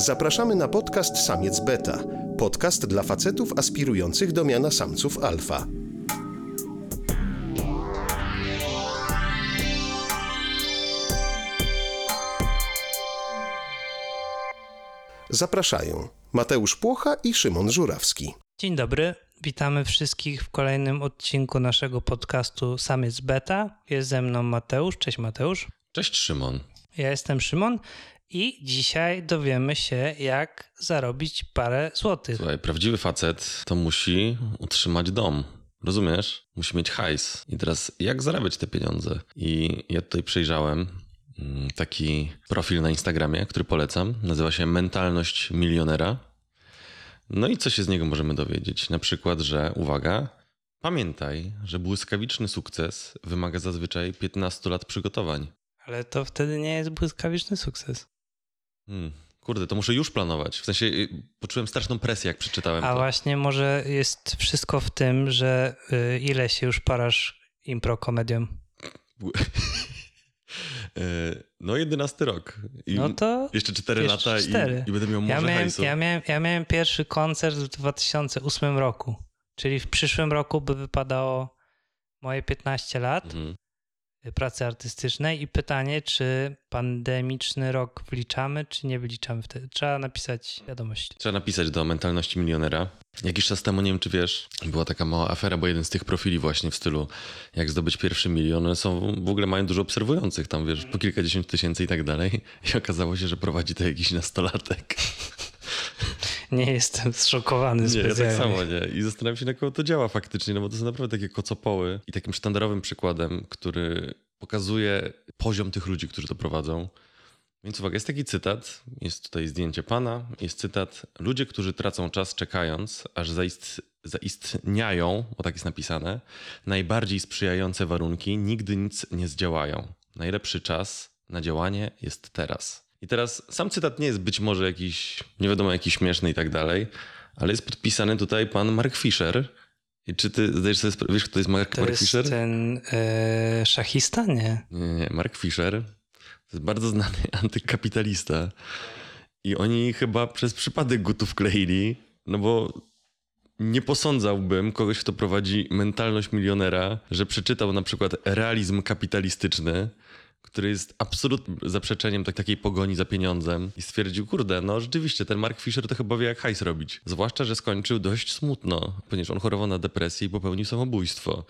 Zapraszamy na podcast Samiec Beta. Podcast dla facetów aspirujących do miana samców alfa. Zapraszają Mateusz Płocha i Szymon Żurawski. Dzień dobry, witamy wszystkich w kolejnym odcinku naszego podcastu Samiec Beta. Jest ze mną Mateusz. Cześć Mateusz. Cześć Szymon. Ja jestem Szymon i dzisiaj dowiemy się, jak zarobić parę złotych. Słuchaj, prawdziwy facet to musi utrzymać dom. Rozumiesz? Musi mieć hajs. I teraz jak zarabiać te pieniądze? I ja tutaj przejrzałem mm, taki profil na Instagramie, który polecam. Nazywa się Mentalność Milionera. No i co się z niego możemy dowiedzieć? Na przykład, że uwaga, pamiętaj, że błyskawiczny sukces wymaga zazwyczaj 15 lat przygotowań. Ale to wtedy nie jest błyskawiczny sukces. Hmm. Kurde, to muszę już planować. W sensie y, poczułem straszną presję, jak przeczytałem A to. właśnie może jest wszystko w tym, że y, ile się już parasz impro komedią? E, No, 11 rok. I No to jeszcze 4 jeszcze lata cztery. I, i będę miał morze ja miałem, hajsu. ja, miałem, ja miałem pierwszy koncert w 2008 roku. Czyli w przyszłym roku by wypadało moje 15 lat Mhm. Pracy artystycznej i pytanie, czy pandemiczny rok wliczamy, czy nie wliczamy wtedy. Trzeba napisać wiadomość. Trzeba napisać do mentalności milionera. Jakiś czas temu, nie wiem czy wiesz, była taka mała afera, bo jeden z tych profili właśnie w stylu jak zdobyć pierwszy milion, one są, w ogóle mają dużo obserwujących, tam wiesz, po kilkadziesiąt tysięcy i tak dalej. I okazało się, że prowadzi to jakiś nastolatek. Nie jestem zszokowany Nie, ja tak specjalnie. samo nie. I zastanawiam się, na kogo to działa faktycznie, no bo to są naprawdę takie kocopoły. I takim sztandarowym przykładem, który pokazuje poziom tych ludzi, którzy to prowadzą. Więc uwaga, jest taki cytat, jest tutaj zdjęcie pana, jest cytat. Ludzie, którzy tracą czas czekając, aż zaist zaistniają, bo tak jest napisane, najbardziej sprzyjające warunki nigdy nic nie zdziałają. Najlepszy czas na działanie jest teraz. I teraz sam cytat nie jest być może jakiś, nie wiadomo, jakiś śmieszny i tak dalej, ale jest podpisany tutaj pan Mark Fisher. I czy ty zdajesz sobie sprawę, wiesz, kto jest Mark, To Mark jest Fisher? ten e, szachista? Nie. Nie, nie, nie. Mark Fisher to jest bardzo znany antykapitalista. I oni chyba przez przypadek go tu wkleili, no bo nie posądzałbym kogoś, kto prowadzi mentalność milionera, że przeczytał na przykład realizm kapitalistyczny, który jest absolutnym zaprzeczeniem tak, takiej pogoni za pieniądzem i stwierdził, kurde, no rzeczywiście, ten Mark Fisher to chyba wie jak hajs robić. Zwłaszcza, że skończył dość smutno, ponieważ on chorował na depresję i popełnił samobójstwo.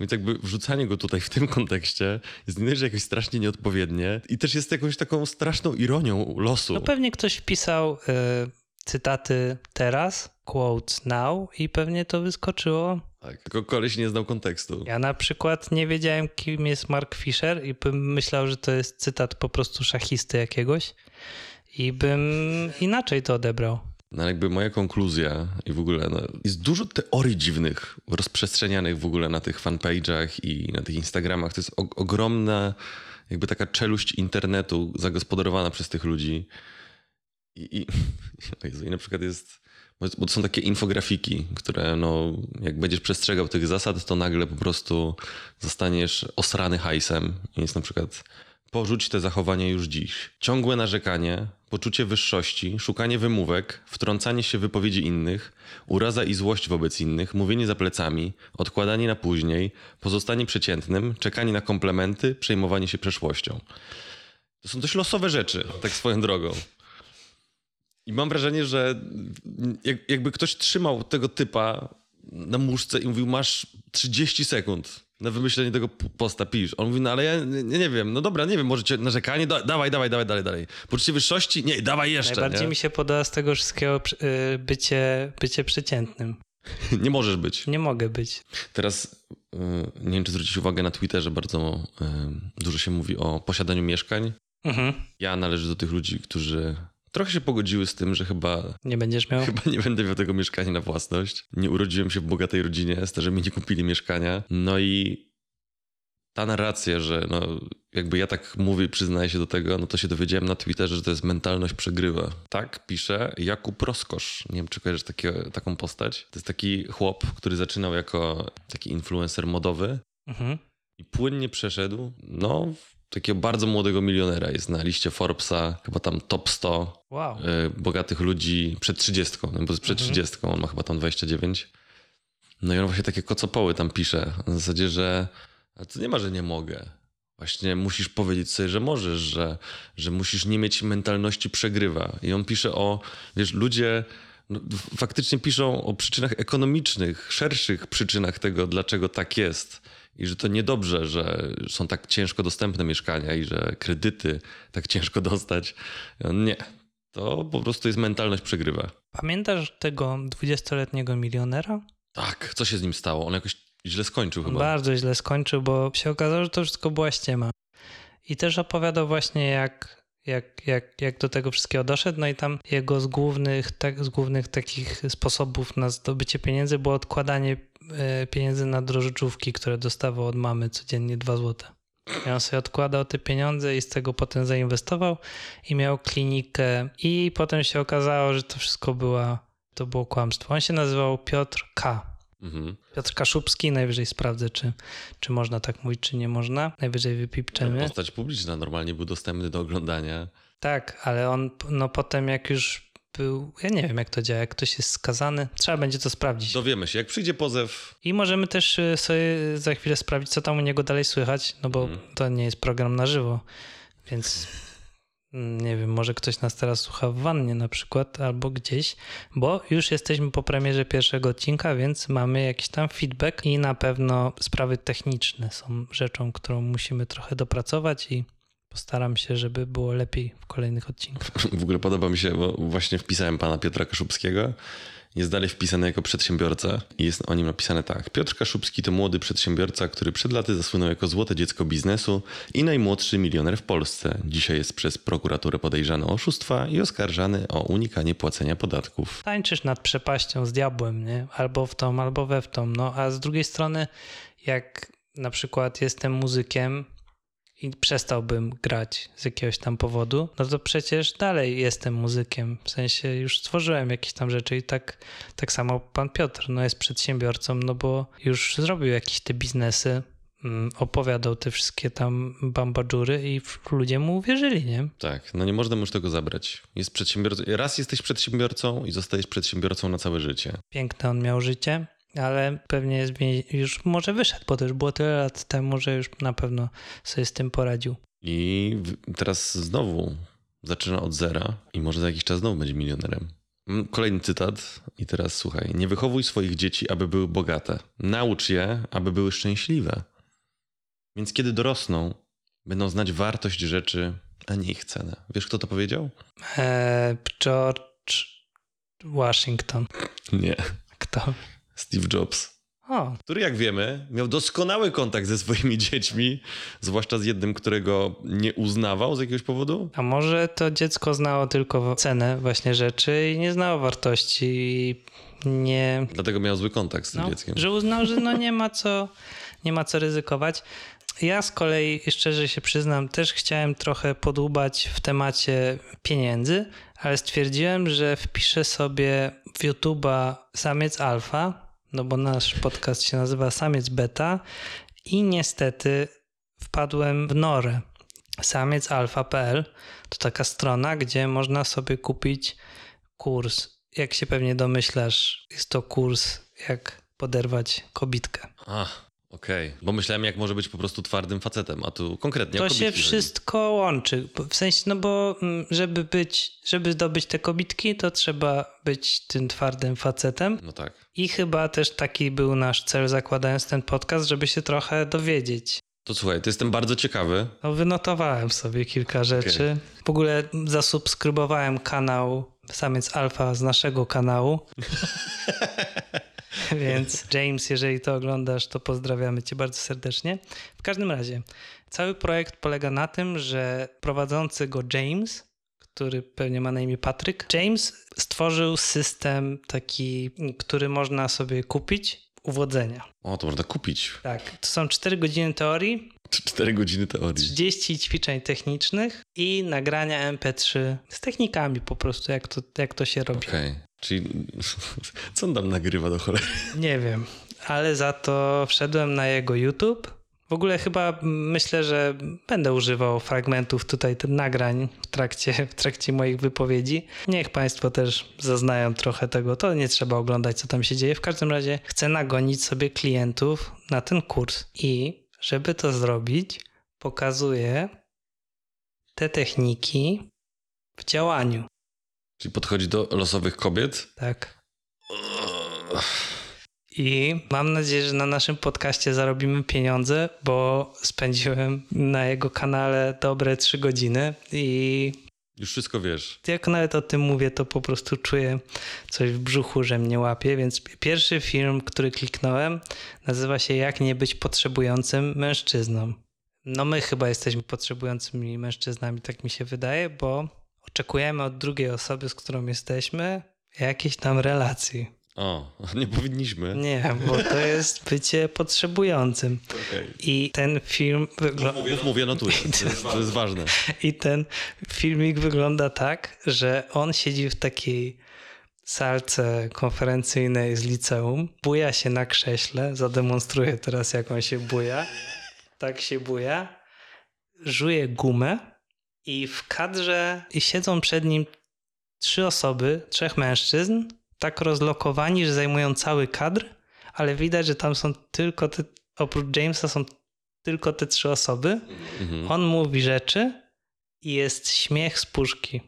Więc jakby wrzucanie go tutaj w tym kontekście jest nie że jakoś strasznie nieodpowiednie i też jest jakąś taką straszną ironią losu. No pewnie ktoś wpisał e, cytaty teraz, quote now i pewnie to wyskoczyło. Tak, tylko koleś nie znał kontekstu. Ja na przykład nie wiedziałem, kim jest Mark Fisher i bym myślał, że to jest cytat po prostu szachisty jakiegoś i bym inaczej to odebrał. No jakby moja konkluzja i w ogóle no, jest dużo teorii dziwnych rozprzestrzenianych w ogóle na tych fanpage'ach i na tych Instagramach. To jest ogromna jakby taka czeluść internetu zagospodarowana przez tych ludzi. I, i, Jezu, i na przykład jest, bo to są takie infografiki, które no, jak będziesz przestrzegał tych zasad, to nagle po prostu zostaniesz osrany hajsem. Jest na przykład Porzuć te zachowania już dziś. Ciągłe narzekanie, poczucie wyższości, szukanie wymówek, wtrącanie się w wypowiedzi innych, uraza i złość wobec innych, mówienie za plecami, odkładanie na później, pozostanie przeciętnym, czekanie na komplementy, przejmowanie się przeszłością. To są dość losowe rzeczy, tak swoją drogą. I mam wrażenie, że jak, jakby ktoś trzymał tego typa na muszce i mówił, masz 30 sekund na wymyślenie tego posta, pisz. On mówi, no ale ja nie, nie wiem, no dobra, nie wiem, możecie narzekanie, da, dawaj, dawaj, dawaj, dalej, dalej. Poczucie wyższości? Nie, dawaj jeszcze, Najbardziej nie? mi się podoba z tego wszystkiego y, bycie, bycie przeciętnym. nie możesz być. Nie mogę być. Teraz y, nie wiem, czy zwrócić uwagę na Twitterze, bardzo y, dużo się mówi o posiadaniu mieszkań. Mhm. Ja należę do tych ludzi, którzy trochę się pogodziły z tym, że chyba Nie będziesz miał. Chyba nie będę miał tego mieszkania na własność. Nie urodziłem się w bogatej rodzinie, starzy mi nie kupili mieszkania. No i ta narracja, że no, jakby ja tak mówię przyznaję się do tego, no to się dowiedziałem na Twitterze, że to jest mentalność przegrywa. Tak pisze Jakub Roskosz. Nie wiem, czy kojarzysz takie, taką postać. To jest taki chłop, który zaczynał jako taki influencer modowy Mhm. i płynnie przeszedł, no, takiego bardzo młodego milionera. Jest na liście Forbesa, chyba tam top 100 Wow. y, bogatych ludzi przed 30, no bo przed 30, on ma chyba tam 29. No i on właśnie takie kocopoły tam pisze, na zasadzie, że to nie ma, że nie mogę. Właśnie musisz powiedzieć sobie, że możesz, że, że musisz nie mieć mentalności przegrywa. I on pisze o, wiesz, ludzie no, faktycznie piszą o przyczynach ekonomicznych, szerszych przyczynach tego, dlaczego tak jest. I że to niedobrze, że są tak ciężko dostępne mieszkania i że kredyty tak ciężko dostać. Nie. To po prostu jest mentalność przegrywa. Pamiętasz tego 20-letniego milionera? Tak, co się z nim stało? On jakoś źle skończył chyba. Bardzo źle skończył, bo się okazało, że to wszystko była ściema. I też opowiadał właśnie, jak, jak, jak, jak do tego wszystkiego doszedł. No i tam jego z głównych, tak, z głównych takich sposobów na zdobycie pieniędzy było odkładanie pieniędzy na drożdżówki, które dostawał od mamy codziennie 2 złote. I on sobie odkładał te pieniądze i z tego potem zainwestował i miał klinikę. I potem się okazało, że to wszystko była, to było kłamstwo. On się nazywał Piotr K. Mhm. Piotr Kaszubski, najwyżej sprawdzę, czy, czy można tak mówić, czy nie można. Najwyżej wypipczemy. Postać publiczna, normalnie był dostępny do oglądania. Tak, ale on no potem jak już był, ja nie wiem jak to działa, jak ktoś jest skazany, trzeba będzie to sprawdzić. Dowiemy się, jak przyjdzie pozew, I możemy też y, sobie za chwilę sprawdzić, co tam u niego dalej słychać, no bo Mhm. to nie jest program na żywo, więc mm, nie wiem, może ktoś nas teraz słucha w wannie na przykład albo gdzieś, bo już jesteśmy po premierze pierwszego odcinka, więc mamy jakiś tam feedback i na pewno sprawy techniczne są rzeczą, którą musimy trochę dopracować i postaram się, żeby było lepiej w kolejnych odcinkach. w ogóle podoba mi się, bo właśnie wpisałem pana Piotra Kaszubskiego. Jest dalej wpisany jako przedsiębiorca i jest o nim napisane tak. Piotr Kaszubski to młody przedsiębiorca, który przed laty zasłynął jako złote dziecko biznesu i najmłodszy milioner w Polsce. Dzisiaj jest przez prokuraturę podejrzany o oszustwa i oskarżany o unikanie płacenia podatków. tańczysz nad przepaścią z diabłem, nie? Albo w tą, albo we w tą. No a z drugiej strony, jak na przykład jestem muzykiem i przestałbym grać z jakiegoś tam powodu, no to przecież dalej jestem muzykiem. W sensie już stworzyłem jakieś tam rzeczy i tak, tak samo pan Piotr, no jest przedsiębiorcą, no bo już zrobił jakieś te biznesy, mm, opowiadał te wszystkie tam bambadżury i ludzie mu uwierzyli, nie? Tak, no nie można mu już tego zabrać. Jest przedsiębiorcą. Raz jesteś przedsiębiorcą i zostajesz przedsiębiorcą na całe życie. piękne on miał życie, ale pewnie jest, już może wyszedł, bo to już było tyle lat temu, że już na pewno sobie z tym poradził. I teraz znowu zaczyna od zera i może za jakiś czas znowu będzie milionerem. Mm, Kolejny cytat i teraz słuchaj. Nie wychowuj swoich dzieci, aby były bogate. Naucz je, aby były szczęśliwe. Więc kiedy dorosną, będą znać wartość rzeczy, a nie ich cenę. Wiesz, kto to powiedział? Eee, George Washington. Nie. Kto? Steve Jobs. O, Który, jak wiemy, miał doskonały kontakt ze swoimi dziećmi, zwłaszcza z jednym, którego nie uznawał z jakiegoś powodu. a może to dziecko znało tylko cenę właśnie rzeczy i nie znało wartości i nie... Dlatego miał zły kontakt z tym No, dzieckiem. że uznał, że no nie ma co, nie ma co ryzykować. Ja z kolei, szczerze się przyznam, też chciałem trochę podłubać w temacie pieniędzy, ale stwierdziłem, że wpiszę sobie w YouTube'a samiec alfa, no bo nasz podcast się nazywa samiec beta i niestety wpadłem w norę. Samiecalfa.pl to taka strona, gdzie można sobie kupić kurs. Jak się pewnie domyślasz, jest to kurs, jak poderwać kobitkę. A, okej. Bo myślałem, jak może być po prostu twardym facetem, a tu konkretnie To się chodzi. wszystko łączy. W sensie, no bo mm, żeby być, żeby zdobyć te kobitki, to trzeba być tym twardym facetem. No tak. I chyba też taki był nasz cel, zakładając ten podcast, żeby się trochę dowiedzieć. To słuchaj, to jestem bardzo ciekawy. No, wynotowałem sobie kilka rzeczy. W ogóle zasubskrybowałem kanał Samiec Alfa z naszego kanału. Więc James, jeżeli to oglądasz, to pozdrawiamy cię bardzo serdecznie. W każdym razie, cały projekt polega na tym, że prowadzący go James, który pewnie ma na imię Patryk, James stworzył system taki, który można sobie kupić, uwodzenia. O, to można kupić. Tak, to są 4 godziny teorii, Czy 4 godziny teorii. 30 ćwiczeń technicznych i nagrania MP3 z technikami po prostu, jak to, jak to się robi. Okej. Czyli co on tam nagrywa do cholery? Nie wiem, ale za to wszedłem na jego YouTube W ogóle chyba myślę, że będę używał fragmentów tutaj nagrań w trakcie, w trakcie moich wypowiedzi. Niech Państwo też zaznają trochę tego. To nie trzeba oglądać, co tam się dzieje. W każdym razie chcę nagonić sobie klientów na ten kurs. I żeby to zrobić, pokazuję te techniki w działaniu. Czyli podchodzi do losowych kobiet. Tak. I mam nadzieję, że na naszym podcaście zarobimy pieniądze, bo spędziłem na jego kanale dobre trzy godziny i Już wszystko wiesz. jak nawet o tym mówię, to po prostu czuję coś w brzuchu, że mnie łapie. Więc pierwszy film, który kliknąłem, nazywa się Jak nie być potrzebującym mężczyzną. No my chyba jesteśmy potrzebującymi mężczyznami, tak mi się wydaje, bo oczekujemy od drugiej osoby, z którą jesteśmy, jakiejś tam relacji. O, nie powinniśmy. Nie, bo to jest bycie potrzebującym. Okej. I ten film wygląda. Mówię, mówię, notuję. To jest, to jest ważne. I ten filmik wygląda tak, że on siedzi w takiej salce konferencyjnej z liceum, buja się na krześle, zademonstruję teraz jak on się buja. Tak się buja, żuje gumę i w kadrze i siedzą przed nim trzy osoby, trzech mężczyzn, tak rozlokowani, że zajmują cały kadr, ale widać, że tam są tylko te, oprócz Jamesa są tylko te trzy osoby. Mhm. On mówi rzeczy i jest śmiech z puszki.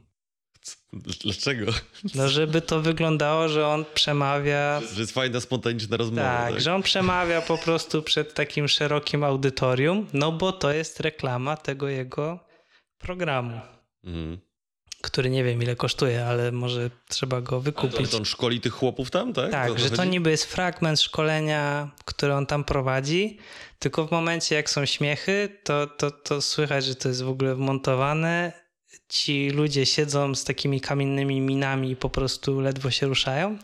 Dlaczego? No, żeby to wyglądało, że on przemawia. Że jest fajna, spontaniczna rozmowa. Tak, że on przemawia po prostu przed takim szerokim audytorium, no bo to jest reklama tego jego programu, Mhm. Który nie wiem ile kosztuje, ale może trzeba go Ale to, wykupić. on szkoli tych chłopów tam, tak? Tak, to że to niby jest fragment szkolenia, który on tam prowadzi, tylko w momencie jak są śmiechy, to, to, to słychać, że to jest w ogóle wmontowane. Ci ludzie siedzą z takimi kamiennymi minami i po prostu ledwo się ruszają.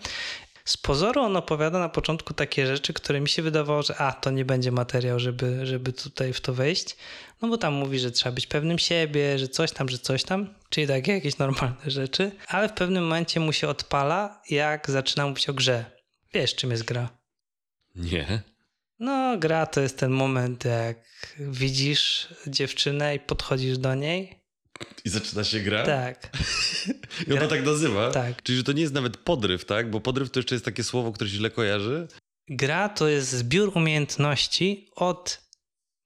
Z pozoru on opowiada na początku takie rzeczy, które mi się wydawało, że a, to nie będzie materiał, żeby, żeby tutaj w to wejść. No bo tam mówi, że trzeba być pewnym siebie, że coś tam, że coś tam, czyli takie jakieś normalne rzeczy, ale w pewnym momencie mu się odpala, jak zaczyna mówić o grze. Wiesz, czym jest gra? Nie. No, gra to jest ten moment, jak widzisz dziewczynę i podchodzisz do niej. I zaczyna się gra? Tak, I ona tak nazywa? tak. Czyli, że to nie jest nawet podryw, tak? Bo podryw to jeszcze jest takie słowo, które się źle kojarzy. Gra to jest zbiór umiejętności od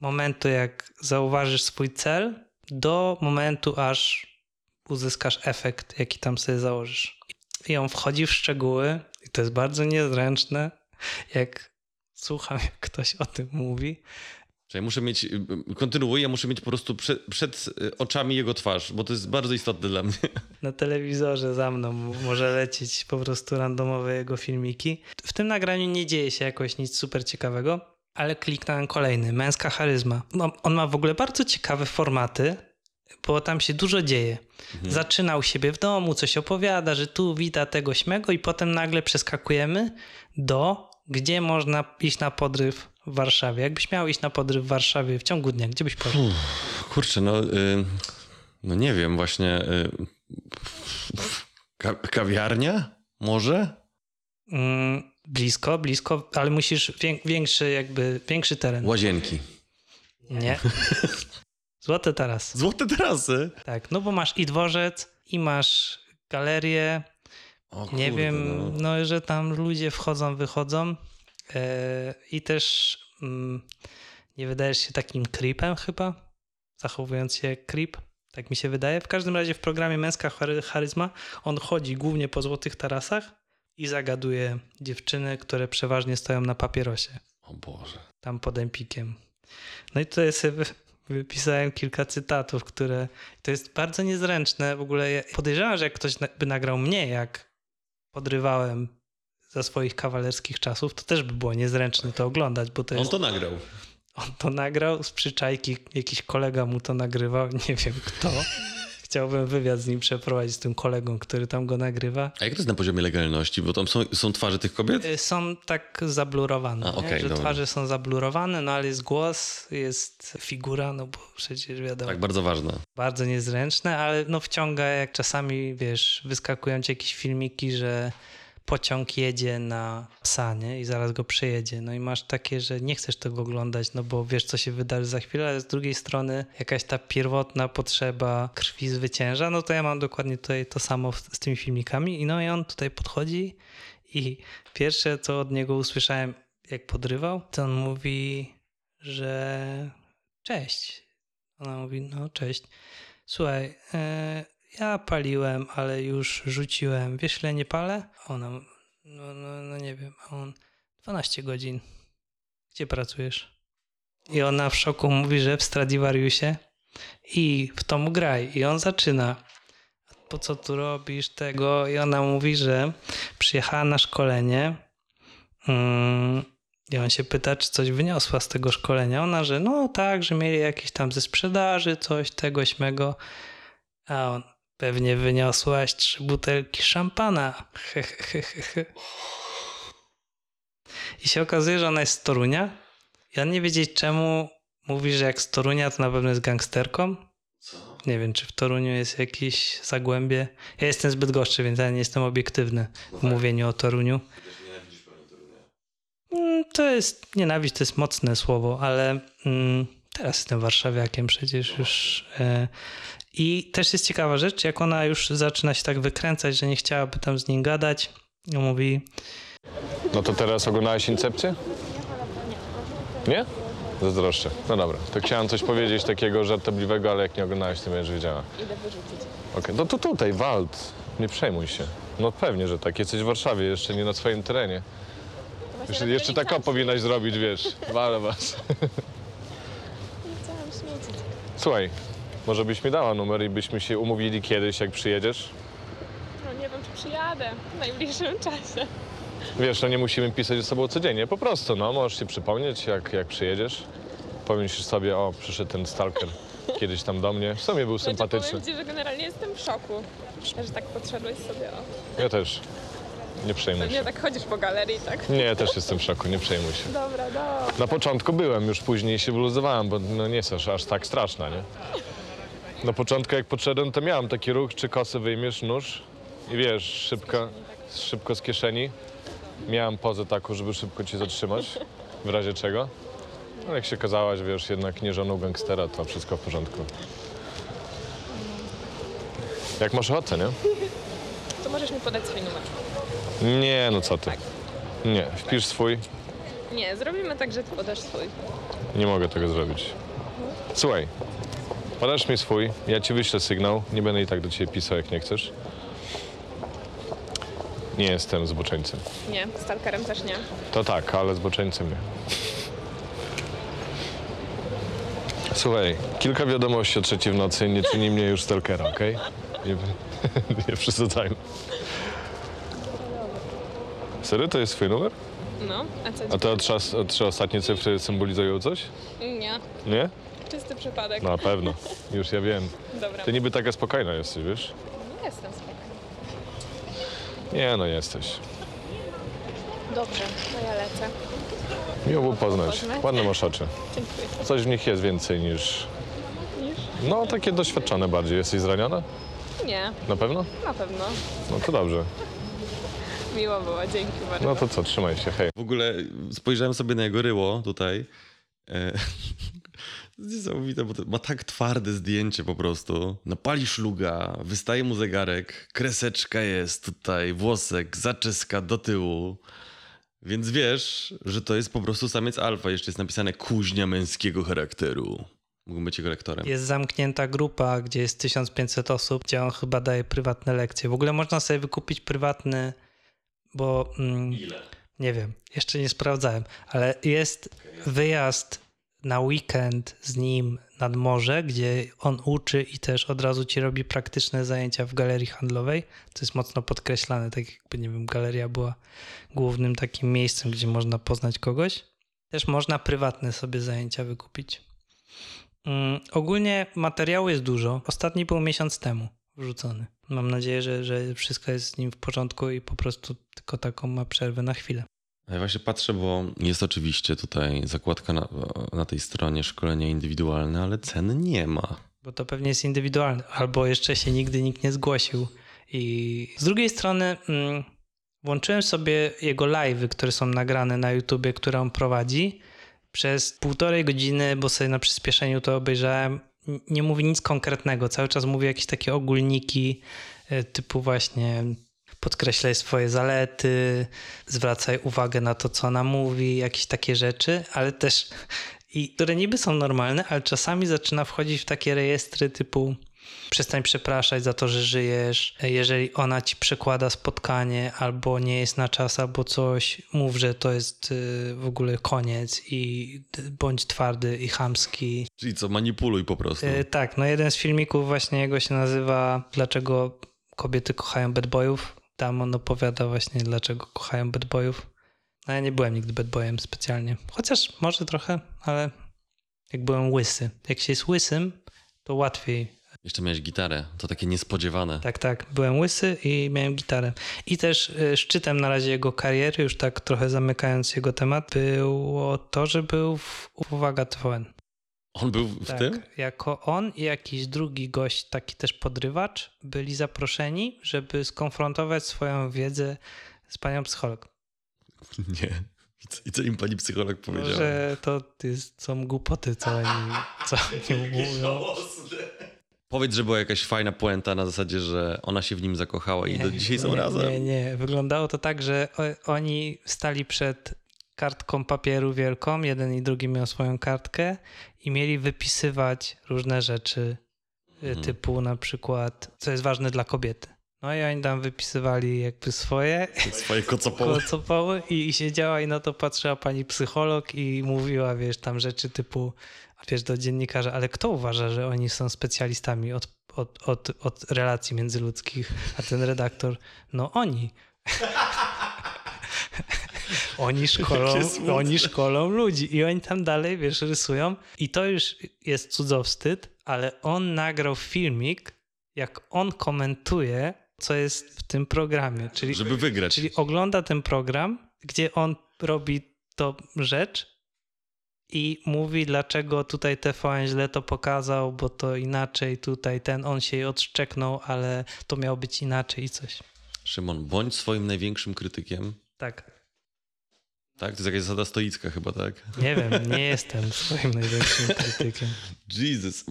momentu, jak zauważysz swój cel, do momentu, aż uzyskasz efekt, jaki tam sobie założysz. I on wchodzi w szczegóły, i to jest bardzo niezręczne, jak słucham, jak ktoś o tym mówi. Czyli muszę mieć, y, y, kontynuuję, ja muszę mieć po prostu przed, przed y, oczami jego twarz, bo to jest bardzo istotne dla mnie. na telewizorze za mną może lecieć po prostu randomowe jego filmiki. W tym nagraniu nie dzieje się jakoś nic super ciekawego, ale kliknąłem kolejny, męska charyzma. No, on ma w ogóle bardzo ciekawe formaty, bo tam się dużo dzieje. Zaczyna u siebie w domu, coś opowiada, że tu wita tego śmego i potem nagle przeskakujemy do, gdzie można iść na podryw w Warszawie. Jakbyś miał iść na podryw w Warszawie w ciągu dnia, gdzie byś poszedł? Kurczę, no, y, no nie wiem, właśnie y, ka kawiarnia? Może? Mm, blisko, blisko, ale musisz wię- większy jakby, większy teren. Łazienki. Nie. Złote taras. Złote terasy. Tak, no bo masz i dworzec, i masz galerię. O, Nie kurde, wiem, no. no. że tam ludzie wchodzą, wychodzą. E, I też mm, nie wydajesz się takim creepem chyba, zachowując się creep. Tak mi się wydaje. W każdym razie w programie Męska chary- Charyzma on chodzi głównie po złotych tarasach i zagaduje dziewczyny, które przeważnie stoją na papierosie. O Boże. tam pod Empikiem. No i tutaj sobie wy- wypisałem kilka cytatów, które to jest bardzo niezręczne. W ogóle podejrzewam, że jak ktoś by nagrał mnie, jak podrywałem za swoich kawalerskich czasów, to też by było niezręczne to oglądać, bo to On jest, to nagrał. on to nagrał z przyczajki, jakiś kolega mu to nagrywał, nie wiem kto. Chciałbym wywiad z nim przeprowadzić, z tym kolegą, który tam go nagrywa. A jak to jest na poziomie legalności? Bo tam są, są twarze tych kobiet? Y, Są tak zablurowane, A, okej, że dobra. twarze są zablurowane, no ale jest głos, jest figura, no bo przecież wiadomo, Tak, bardzo ważne. bardzo niezręczne, ale no wciąga jak czasami, wiesz, wyskakują ci jakieś filmiki, że pociąg jedzie na psa, nie? I zaraz go przejedzie. No i masz takie, że nie chcesz tego oglądać, no bo wiesz, co się wydarzy za chwilę, ale z drugiej strony jakaś ta pierwotna potrzeba krwi zwycięża. No to ja mam dokładnie tutaj to samo z tymi filmikami. I no i on tutaj podchodzi i pierwsze, co od niego usłyszałem, jak podrywał, to on mówi, że cześć. Ona mówi, no cześć. Słuchaj, e, ja paliłem, ale już rzuciłem. Wiesz, ile nie palę? Ona, no, no, no nie wiem. A on, 12 godzin. Gdzie pracujesz? I ona w szoku mówi, że w Stradivariusie i w tomu graj. I on zaczyna. Po co tu robisz tego? I ona mówi, że przyjechała na szkolenie. Mm, I on się pyta, czy coś wyniosła z tego szkolenia. Ona, że no tak, że mieli jakieś tam ze sprzedaży, coś tego, śmego. A on, pewnie wyniosłaś trzy butelki szampana. He, he, he, he, he. I się okazuje, że ona jest z Torunia. On nie wiedzieć czemu mówi, że jak z Torunia, to na pewno jest gangsterką. Nie wiem, czy w Toruniu jest jakieś zagłębie. Ja jestem zbyt gorszy, więc ja nie jestem obiektywny w mówieniu o Toruniu. Mm, To jest nienawiść, to jest mocne słowo, ale mm, teraz jestem warszawiakiem przecież już. E, I też jest ciekawa rzecz, jak ona już zaczyna się tak wykręcać, że nie chciałaby tam z nim gadać. On mówi, No to teraz oglądałeś Incepcję? Nie? Zazdroszczę. No dobra, to chciałem coś powiedzieć takiego żartobliwego, ale jak nie oglądałeś, to będziesz wiedziała. Idę wyrzucić. Okej, no to tutaj, Wald. Nie przejmuj się. No pewnie, że tak. Jesteś w Warszawie, jeszcze nie na swoim terenie. Jeszcze, jeszcze tak czasu. powinnaś zrobić, wiesz. Walę was. Nie chciałam śmiecić. Słuchaj, może byś mi dała numer i byśmy się umówili kiedyś, jak przyjedziesz? No nie wiem, czy przyjadę w najbliższym czasie. Wiesz, no nie musimy pisać ze sobą codziennie, po prostu, no, możesz się przypomnieć, jak, jak przyjedziesz. Pomyślisz sobie, o, przyszedł ten stalker kiedyś tam do mnie. W sumie był Znaczy, sympatyczny. powiem ci, że generalnie jestem w szoku, że tak podszedłeś sobie. O. Ja też. Nie przejmuj Pewnie się. tak chodzisz po galerii, tak? Nie, ja też jestem w szoku, nie przejmuj się. Dobra, dobra. Na początku byłem, już później się wyluzowałem, bo no nie jest aż, aż tak straszna, nie? Na początku jak podszedłem, to miałem taki ruch, czy kosy wyjmiesz, nóż i wiesz, szybko, szybko z kieszeni. Miałem pozę taką, żeby szybko cię zatrzymać, w razie czego. No jak się okazałaś, wiesz, jednak nie żoną gangstera, to wszystko w porządku. Jak masz ochotę, nie? To możesz mi podać swój numer. Nie, no co ty. Nie, wpisz swój, Nie, zrobimy tak, że ty podasz swój. Nie mogę tego zrobić. Słuchaj, podasz mi swój, ja ci wyślę sygnał, nie będę i tak do ciebie pisał, jak nie chcesz. Nie jestem zboczeńcem. Nie, stalkerem też nie. To tak, ale zboczeńcem nie. Słuchaj, kilka wiadomości o trzeciej w nocy nie czyni mnie już stalkera, okej? Nie, nie przesadzajmy. Serio, to jest twój numer? No, a co A te trzy, trzy ostatnie cyfry symbolizują coś? Nie, Nie? Czysty przypadek. Na pewno, już ja wiem. Dobra, Ty niby taka spokojna jesteś, wiesz? jestem spokojna. Nie, no jesteś. Dobrze, to ja lecę. Miło było poznać. Poznać. Ładne masz oczy. Dziękuję. Coś w nich jest więcej niż... Niż? No, takie doświadczone bardziej. Jesteś zraniona? Nie, Na pewno? na pewno. No to dobrze. Miło było, dzięki bardzo. No to co, trzymaj się, hej. W ogóle spojrzałem sobie na jego ryło tutaj. E, to jest Niesamowite, bo ma tak twarde zdjęcie po prostu. Napali szluga, wystaje mu zegarek, kreseczka jest tutaj, włosek, zaczeska do tyłu. Więc wiesz, że to jest po prostu samiec alfa. Jeszcze jest napisane kuźnia męskiego charakteru. Mógłbym być jego lektorem. jest zamknięta grupa, gdzie jest 1500 osób, gdzie on chyba daje prywatne lekcje. W ogóle można sobie wykupić prywatny, bo mm, nie wiem, jeszcze nie sprawdzałem, ale jest wyjazd na weekend z nim nad morze, gdzie on uczy i też od razu ci robi praktyczne zajęcia w galerii handlowej. To jest mocno podkreślane, tak jakby, nie wiem, galeria była głównym takim miejscem, gdzie można poznać kogoś. Też można prywatne sobie zajęcia wykupić. Mm, ogólnie materiału jest dużo. Ostatni był miesiąc temu wrzucony. Mam nadzieję, że, że wszystko jest z nim w porządku i po prostu tylko taką ma przerwę na chwilę. Ja właśnie patrzę, bo jest oczywiście tutaj zakładka na, na tej stronie szkolenie indywidualne, ale cen nie ma. Bo to pewnie jest indywidualne, albo jeszcze się nigdy nikt nie zgłosił. I z drugiej strony, mm, Włączyłem sobie jego live'y, które są nagrane na YouTubie, które on prowadzi. Przez półtorej godziny, bo sobie na przyspieszeniu to obejrzałem, nie mówi nic konkretnego. Cały czas mówi jakieś takie ogólniki, y, typu właśnie podkreślaj swoje zalety, zwracaj uwagę na to, co ona mówi, jakieś takie rzeczy, ale też, i które niby są normalne, ale czasami zaczyna wchodzić w takie rejestry typu przestań przepraszać za to, że żyjesz. Jeżeli ona ci przekłada spotkanie, albo nie jest na czas, albo coś, mów, że to jest y, w ogóle koniec i bądź twardy i chamski. Czyli co, manipuluj po prostu. Y, tak, no jeden z filmików właśnie jego się nazywa Dlaczego kobiety kochają bad boyów. Tam on opowiada właśnie dlaczego kochają bad boyów. No ja nie byłem nigdy bad boyem specjalnie. Chociaż może trochę, ale jak byłem łysy. Jak się jest łysym, to łatwiej Jeszcze miałeś gitarę, to takie niespodziewane. tak, tak. Byłem łysy i miałem gitarę. I też y, szczytem na razie jego kariery, już tak trochę zamykając jego temat, było to, że był w Uwaga TVN. On był w Tak, tym? jako on i jakiś drugi gość, taki też podrywacz, byli zaproszeni, żeby skonfrontować swoją wiedzę z panią psycholog. Nie. I co, im pani psycholog powiedziała? Że to jest, są głupoty, co oni, co oni mówią. Powiedz, że była jakaś fajna puenta na zasadzie, że ona się w nim zakochała i do dzisiaj są nie, razem. Nie, nie. Wyglądało to tak, że oni stali przed kartką papieru wielką, jeden i drugi miał swoją kartkę i mieli wypisywać różne rzeczy, y, Mhm. typu na przykład, co jest ważne dla kobiety. No i oni tam wypisywali jakby swoje Swoje kocopoły. kocopoły i, siedziała i na to patrzyła pani psycholog i mówiła, wiesz, tam rzeczy typu, a wiesz, do dziennikarza, ale kto uważa, że oni są specjalistami od, od, od, od relacji międzyludzkich, a ten redaktor, no oni. Oni szkolą, oni szkolą ludzi i oni tam dalej, wiesz, rysują i to już jest cudzowstyd, ale on nagrał filmik, jak on komentuje, co jest w tym programie, czyli Żeby wygrać. Czyli ogląda ten program, gdzie on robi to rzecz i mówi, dlaczego tutaj TVN źle to pokazał, bo to inaczej, tutaj ten, on się jej odszczeknął, ale to miało być inaczej i coś. Szymon, bądź swoim największym krytykiem. Tak. Tak? To jest jakaś zasada stoicka chyba, tak? Nie wiem, nie jestem swoim największym krytykiem. Jesus.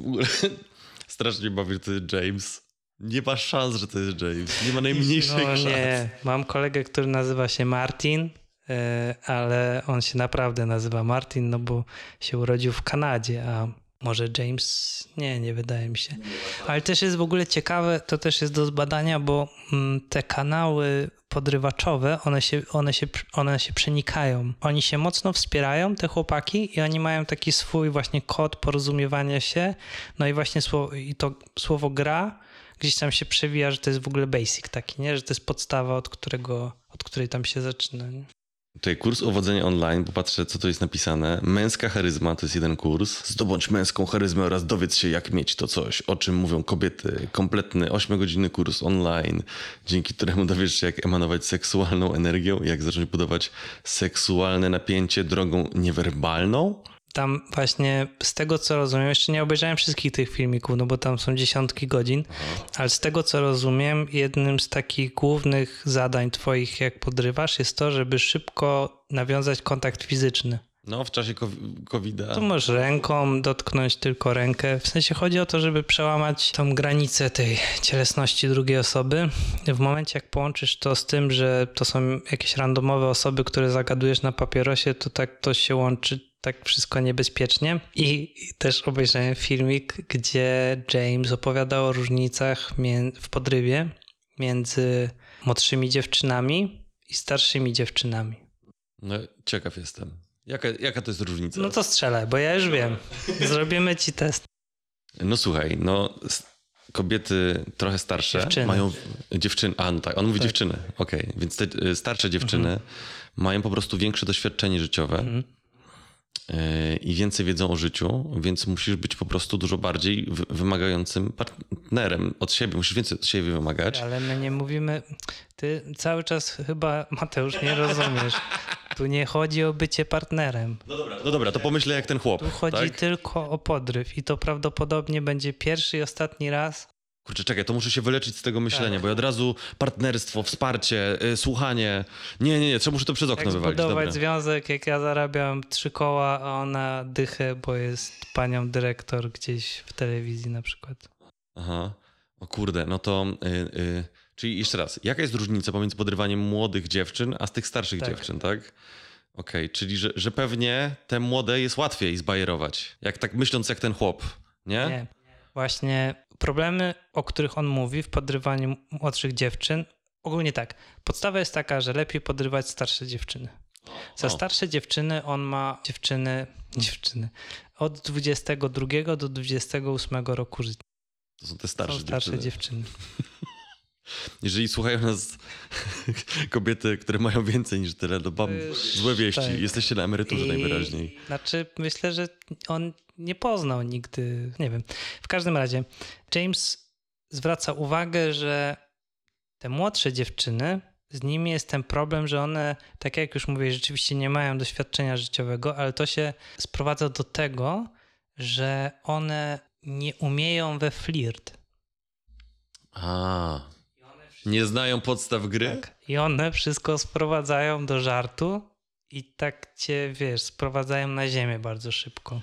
Strasznie bawię, że to jest James. Nie ma szans, że to jest James. Nie ma najmniejszej No szans. nie, mam kolegę, który nazywa się Martin, e, ale on się naprawdę nazywa Martin, no bo się urodził w Kanadzie, a może James? Nie, nie wydaje mi się. Ale też jest w ogóle ciekawe, to też jest do zbadania, bo mm, te kanały podrywaczowe, one się, one, się, one się przenikają. Oni się mocno wspierają, te chłopaki, i oni mają taki swój właśnie kod porozumiewania się. No i właśnie słowo, i to słowo gra gdzieś tam się przewija, że to jest w ogóle basic taki, nie? Że to jest podstawa, od, którego, od której tam się zaczyna. Nie? Tutaj kurs uwodzenia online, popatrzę co tu jest napisane. Męska charyzma to jest jeden kurs. Zdobądź męską charyzmę oraz dowiedz się jak mieć to coś, o czym mówią kobiety. Kompletny 8-godzinny kurs online, dzięki któremu dowiesz się jak emanować seksualną energią jak zacząć budować seksualne napięcie drogą niewerbalną. Tam właśnie z tego co rozumiem, jeszcze nie obejrzałem wszystkich tych filmików, no bo tam są dziesiątki godzin, ale z tego co rozumiem, jednym z takich głównych zadań twoich jak podrywasz jest to, żeby szybko nawiązać kontakt fizyczny. No, w czasie COVID-a. Tu możesz ręką dotknąć tylko rękę. W sensie chodzi o to, żeby przełamać tą granicę tej cielesności drugiej osoby. W momencie, jak połączysz to z tym, że to są jakieś randomowe osoby, które zagadujesz na papierosie, to tak to się łączy tak wszystko niebezpiecznie. I też obejrzałem filmik, gdzie James opowiadał o różnicach w podrywie między młodszymi dziewczynami i starszymi dziewczynami. No, ciekaw jestem. Jaka, jaka to jest różnica? No to strzelaj, bo ja już wiem. Zrobimy ci test. No słuchaj, no kobiety trochę starsze Dziewczyny. mają dziewczyny, a no tak, on mówi Tak. dziewczyny, okej, więc te y, starsze dziewczyny mają po prostu większe doświadczenie życiowe Mhm. Y, i więcej wiedzą o życiu, więc musisz być po prostu dużo bardziej wy- wymagającym partnerem od siebie, musisz więcej od siebie wymagać. Ale my nie mówimy. Ty cały czas chyba, Mateusz, nie rozumiesz. Tu nie chodzi o bycie partnerem. No dobra, no dobra, to pomyślę jak ten chłop, Tu chodzi tak? tylko o podryw i to prawdopodobnie będzie pierwszy i ostatni raz, Kurczę, czekaj, to muszę się wyleczyć z tego myślenia, Tak. bo ja od razu partnerstwo, wsparcie, y, słuchanie. Nie, nie, nie, trzeba muszę to przez okno Jak wywalić. zbudować Dobra. związek, jak ja zarabiam trzy koła, a ona dychę, bo jest panią dyrektor gdzieś w telewizji na przykład. Aha. O kurde, no to. Y, y, czyli jeszcze raz, jaka jest różnica pomiędzy podrywaniem młodych dziewczyn, a z tych starszych Tak. dziewczyn, tak? Okej, czyli że, że pewnie te młode jest łatwiej zbajerować. Jak tak myśląc jak ten chłop, nie? Nie. Właśnie problemy, o których on mówi w podrywaniu młodszych dziewczyn, ogólnie tak. Podstawa jest taka, że lepiej podrywać starsze dziewczyny. Za starsze dziewczyny on ma dziewczyny, dziewczyny od 22 do 28 roku życia. To są te Są starsze, starsze dziewczyny. dziewczyny. Jeżeli słuchają nas kobiety, które mają więcej niż tyle, to mam jest- złe wieści. tak. Jesteście na emeryturze I- najwyraźniej. Znaczy, myślę, że on nie poznał nigdy, nie wiem. W każdym razie, James zwraca uwagę, że te młodsze dziewczyny, z nimi jest ten problem, że one, tak jak już mówię, rzeczywiście nie mają doświadczenia życiowego, ale to się sprowadza do tego, że one nie umieją we flirt. A. Nie znają podstaw gry? Tak. I one wszystko sprowadzają do żartu i tak cię, wiesz, sprowadzają na ziemię bardzo szybko.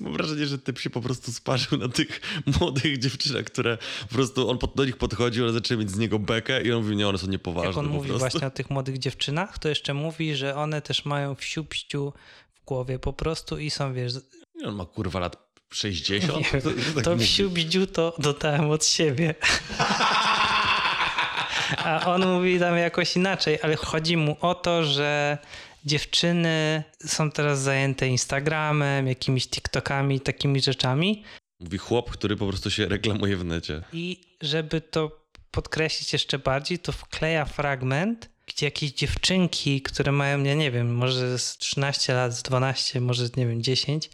Mam wrażenie, że typ się po prostu sparzył na tych młodych dziewczynach, które po prostu on pod, do nich podchodził, one zaczęły mieć z niego bekę i on mówi, nie, one są niepoważne Jak on mówi prostu. właśnie o tych młodych dziewczynach, to jeszcze mówi, że one też mają wsiubściu w głowie po prostu i są, wiesz, Nie, On ma kurwa lat 60? Nie, To, to tak to mówi. wsiubściu to dodałem od siebie. A on mówi tam jakoś inaczej, ale chodzi mu o to, że dziewczyny są teraz zajęte Instagramem, jakimiś TikTokami, takimi rzeczami Mówi chłop, który po prostu się reklamuje w necie. I żeby to podkreślić jeszcze bardziej, to wkleja fragment, gdzie jakieś dziewczynki, które mają, ja nie wiem, może z 13 lat, z 12, może nie wiem, 10,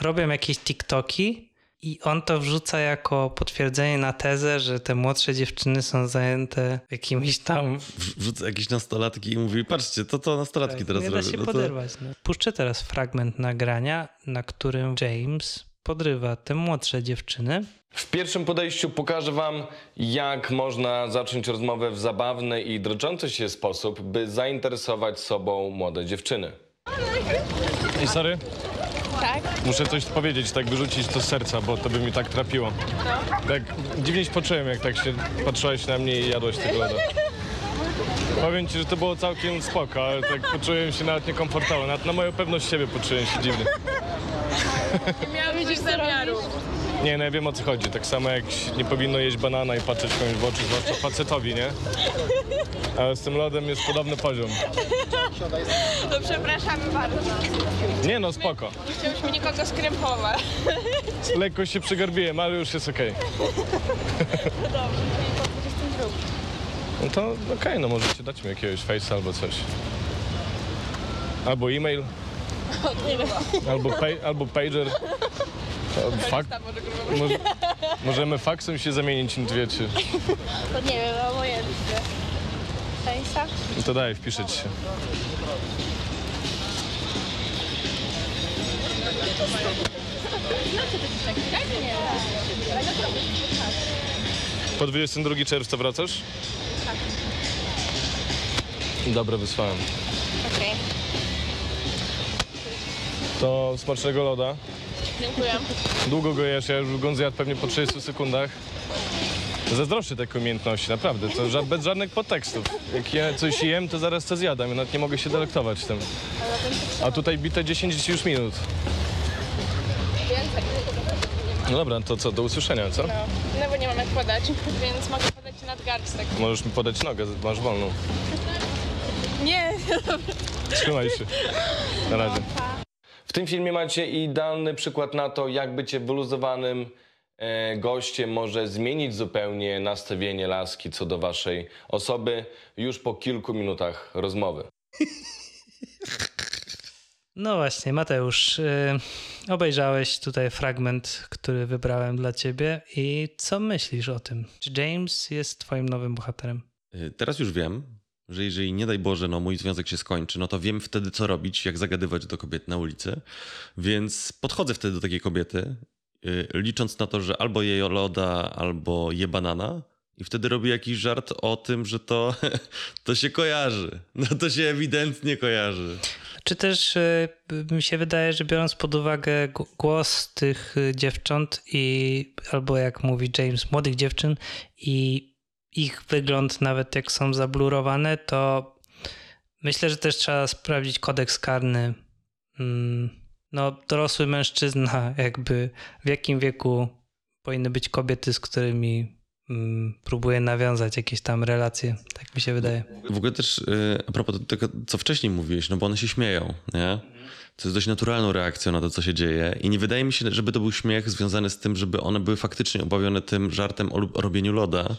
robią jakieś TikToki i on to wrzuca jako potwierdzenie na tezę, że te młodsze dziewczyny są zajęte jakimiś tam... Wrz- Wrzuca jakieś nastolatki i mówi, patrzcie, to to nastolatki teraz nie da robią. się No to... poderwać. No. Puszczę teraz fragment nagrania, na którym James podrywa te młodsze dziewczyny. W pierwszym podejściu pokażę Wam, jak można zacząć rozmowę w zabawny i droczący się sposób, by zainteresować sobą młode dziewczyny. Ej, sorry, Tak? muszę coś powiedzieć, tak wyrzucić to z serca, bo to by mi tak trapiło. Tak dziwnie się poczułem, jak tak się patrzyłaś na mnie i jadłaś tego loda. Powiem ci, że to było całkiem spoko, ale tak poczułem się nawet niekomfortowo. Nawet na moją pewność siebie poczułem się dziwnie. Nie miałam zamiaru. Nie, no ja wiem o co chodzi. Tak samo jak nie powinno jeść banana i patrzeć komuś w oczy, zwłaszcza facetowi, nie? Ale z tym lodem jest podobny poziom. To przepraszamy bardzo. Nie no, spoko. Nie chciałyśmy nikogo skrępować. Lekko się przygarbiłem, ale już jest okej. No to okej, no możecie dać mi jakiegoś face'a albo coś. Albo e-mail. Albo, pay, albo pager. Fak, może, możemy faksem się zamienić, wiecie. To nie wiem, no obojętnie. Fejsa? No to daj, wpiszę ci się. Po 22 czerwca wracasz? Tak. Dobra, wysłałem. Okej, To smacznego loda. Dziękuję. Długo go jesz, ja już go zjadł pewnie po 30 sekundach. Zazdroszczę takiej umiejętności, naprawdę. To ża- bez żadnych podtekstów. Jak ja coś jem, to zaraz to zjadam. Ja nawet nie mogę się delektować tym. A tutaj bite 10 już minut. Więcej. No dobra, to co, do usłyszenia, co? No, no bo nie mam jak podać, więc mogę podać nadgarstek. Możesz mi podać nogę, masz wolną. Nie, Trzymaj się. Na razie. W tym filmie macie idealny przykład na to, jak bycie wyluzowanym e, gościem może zmienić zupełnie nastawienie laski co do waszej osoby już po kilku minutach rozmowy. No właśnie, Mateusz, y, obejrzałeś tutaj fragment, który wybrałem dla ciebie i co myślisz o tym? Czy James jest twoim nowym bohaterem? Y, Teraz już wiem, że jeżeli nie daj Boże, no mój związek się skończy, no to wiem wtedy, co robić, jak zagadywać do kobiet na ulicy. Więc podchodzę wtedy do takiej kobiety y, licząc na to, że albo je loda, albo je banana. I wtedy robi jakiś żart o tym, że to, to się kojarzy. No to się ewidentnie kojarzy. Czy też y, mi się wydaje, że biorąc pod uwagę głos tych y, dziewcząt i albo jak mówi James, młodych dziewczyn i ich wygląd nawet jak są zablurowane, to myślę, że też trzeba sprawdzić kodeks karny. Mm, No, dorosły mężczyzna, jakby w jakim wieku powinny być kobiety, z którymi mm, próbuje nawiązać jakieś tam relacje. Tak mi się wydaje. W ogóle też y, a propos tego, co wcześniej mówiłeś, no bo one się śmieją, nie? To jest dość naturalną reakcją na to, co się dzieje. I nie wydaje mi się, żeby to był śmiech związany z tym, żeby one były faktycznie obawione tym żartem o, robieniu loda.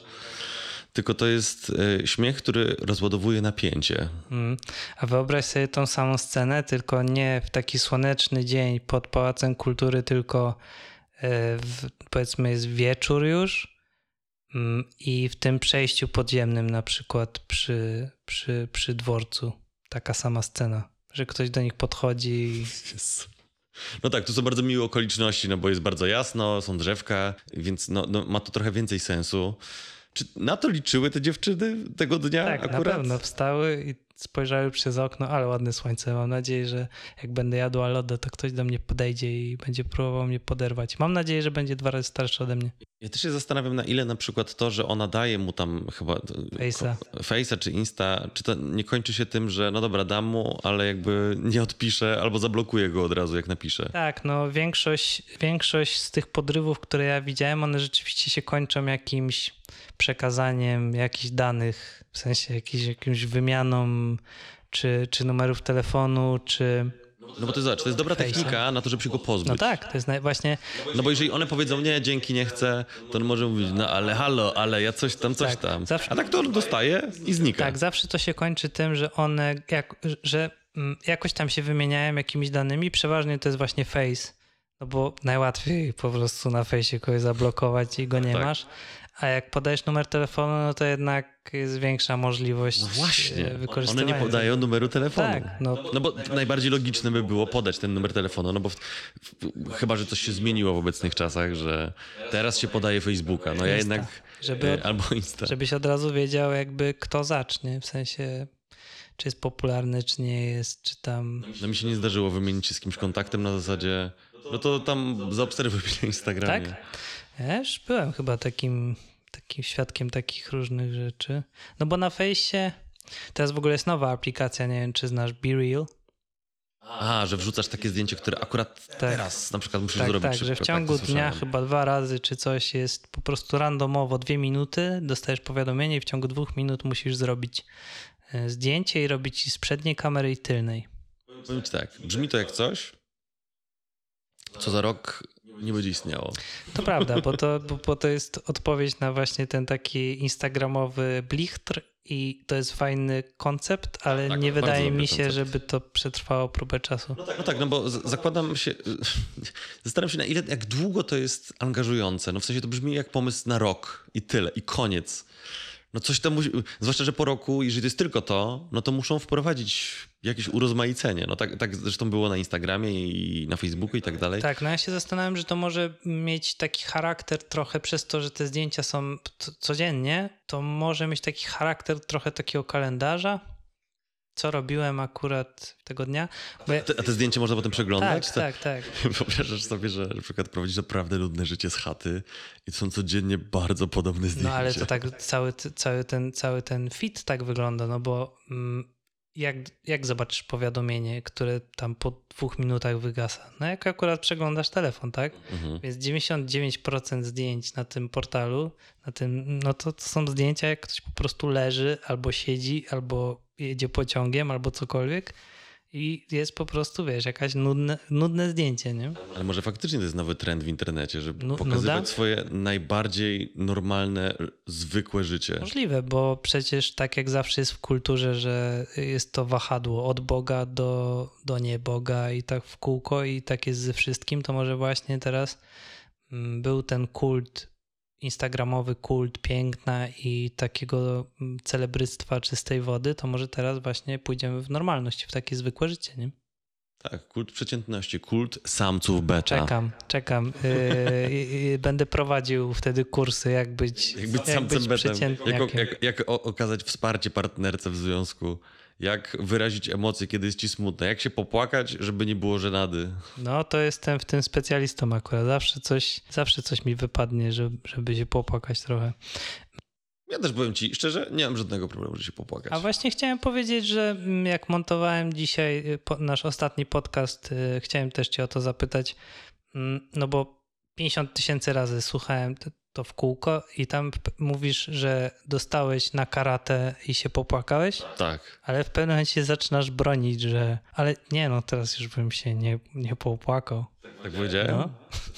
Tylko to jest y, śmiech, który rozładowuje napięcie. Mm. A wyobraź sobie tą samą scenę, tylko nie w taki słoneczny dzień pod Pałacem Kultury, tylko e, w, powiedzmy jest wieczór już mm, i w tym przejściu podziemnym na przykład przy, przy, przy dworcu taka sama scena, że ktoś do nich podchodzi i No tak, tu są bardzo miłe okoliczności, no bo jest bardzo jasno, są drzewka, więc no, no, ma to trochę więcej sensu. Czy na to liczyły te dziewczyny tego dnia tak, akurat? na pewno wstały i spojrzały przez okno, ale ładne słońce. Mam nadzieję, że jak będę jadła lodę, to ktoś do mnie podejdzie i będzie próbował mnie poderwać. Mam nadzieję, że będzie dwa razy starszy ode mnie. Ja też się zastanawiam, na ile na przykład to, że ona daje mu tam chyba Face'a. Face'a czy Insta, czy to nie kończy się tym, że no dobra, dam mu, ale jakby nie odpiszę albo zablokuję go od razu, jak napiszę. Tak, no większość, większość z tych podrywów, które ja widziałem, one rzeczywiście się kończą jakimś przekazaniem jakichś danych, w sensie jakiś, jakąś wymianą czy, czy numerów telefonu, czy... No bo to zobacz, to jest dobra technika na to, żeby się go pozbyć. No tak, to jest właśnie... No bo jeżeli one powiedzą nie, dzięki, nie chcę, to on może mówić, no ale halo, ale ja coś tam, coś Tak, tam. zawsze- A tak to on dostaje i znika. Tak, zawsze to się kończy tym, że one, jak, że mm, jakoś tam się wymieniają jakimiś danymi, przeważnie to jest właśnie face, no bo najłatwiej po prostu na fejsie kogoś zablokować i go nie Tak. masz, a jak podajesz numer telefonu, no to jednak jest większa możliwość No właśnie, e, one nie podają numeru telefonu. Tak, no, No bo najbardziej logiczne by było podać ten numer telefonu, no bo w, w, chyba, że coś się zmieniło w obecnych czasach, że teraz się podaje Facebooka, no ja Insta. jednak... Żeby- e, Albo Insta. żebyś od razu wiedział jakby kto zacznie, w sensie czy jest popularny, czy nie jest, czy tam... No mi się nie zdarzyło wymienić się z kimś kontaktem na zasadzie, no to tam zaobserwuj mnie na Instagramie. Tak? Już byłem chyba takim, takim świadkiem takich różnych rzeczy. No bo na fejsie teraz w ogóle jest nowa aplikacja, nie wiem czy znasz Be Real. A, że wrzucasz takie zdjęcie, które akurat teraz na przykład musisz Tak, zrobić tak, szybko. że w ciągu to dnia chyba dwa razy czy coś jest po prostu randomowo dwie minuty, dostajesz powiadomienie i w ciągu dwóch minut musisz zrobić e, zdjęcie i robić z przedniej kamery i tylnej. Powiem ci tak, brzmi to jak coś, co za rok nie będzie istniało. To prawda, bo to, bo, bo to jest odpowiedź na właśnie ten taki instagramowy blichtr i to jest fajny koncept, ale tak, nie wydaje mi się, koncept. żeby to przetrwało próbę czasu. No tak, no bo z- zakładam się, zastanawiam się na ile, jak długo to jest angażujące. No w sensie to brzmi jak pomysł na rok i tyle, i koniec. No coś tam musi, zwłaszcza, że po roku, jeżeli to jest tylko to, no to muszą wprowadzić jakieś urozmaicenie. No tak, tak zresztą było na Instagramie i na Facebooku i tak dalej. Tak, no ja się zastanawiam, że to może mieć taki charakter trochę przez to, że te zdjęcia są codziennie, to może mieć taki charakter trochę takiego kalendarza. Co robiłem akurat tego dnia? Ja, Te, a te zdjęcie można potem przeglądać? tak, tak, tak. Wyobrażasz sobie, że na przykład prowadzisz naprawdę ludne życie z chaty i to są codziennie bardzo podobne zdjęcia. No ale to tak cały, cały, ten, cały ten fit tak wygląda, no bo mm, jak, jak zobaczysz powiadomienie, które tam po dwóch minutach wygasa? No jak akurat przeglądasz telefon, tak? Mhm. Więc 99% zdjęć na tym portalu, na tym, no to, to są zdjęcia, jak ktoś po prostu leży, albo siedzi, albo jedzie pociągiem, albo cokolwiek. I jest po prostu, wiesz, jakaś nudne, nudne zdjęcie, nie? Ale może faktycznie to jest nowy trend w internecie, żeby Nu- pokazywać nuda? swoje najbardziej normalne, zwykłe życie. Możliwe, bo przecież tak jak zawsze jest w kulturze, że jest to wahadło od Boga do, do nieboga i tak w kółko i tak jest ze wszystkim, to może właśnie teraz mm, był ten kult, instagramowy kult piękna i takiego mm, celebrystwa czystej wody, to może teraz właśnie pójdziemy w normalność, w takie zwykłe życie, nie? Tak, kult przeciętności, kult samców beta. Czekam, czekam. Yy, będę prowadził wtedy kursy, jak być, Jak być samcem betem. przeciętniakiem. Jak, jak, jak okazać wsparcie partnerce w związku. Jak wyrazić emocje, kiedy jest ci smutno. Jak się popłakać, żeby nie było żenady. No to jestem w tym specjalistą akurat. Zawsze coś, zawsze coś mi wypadnie, żeby, żeby się popłakać trochę. Ja też powiem ci szczerze, nie mam żadnego problemu, że się popłakać. A właśnie chciałem powiedzieć, że mm, jak montowałem dzisiaj y, nasz ostatni podcast, y, chciałem też cię o to zapytać, mm, no bo 50 tysięcy razy słuchałem to, w kółko i tam mówisz, że dostałeś na karate i się popłakałeś, Tak. ale w pewnym momencie zaczynasz bronić, że ale nie no, teraz już bym się nie, nie popłakał. Tak powiedziałem? No.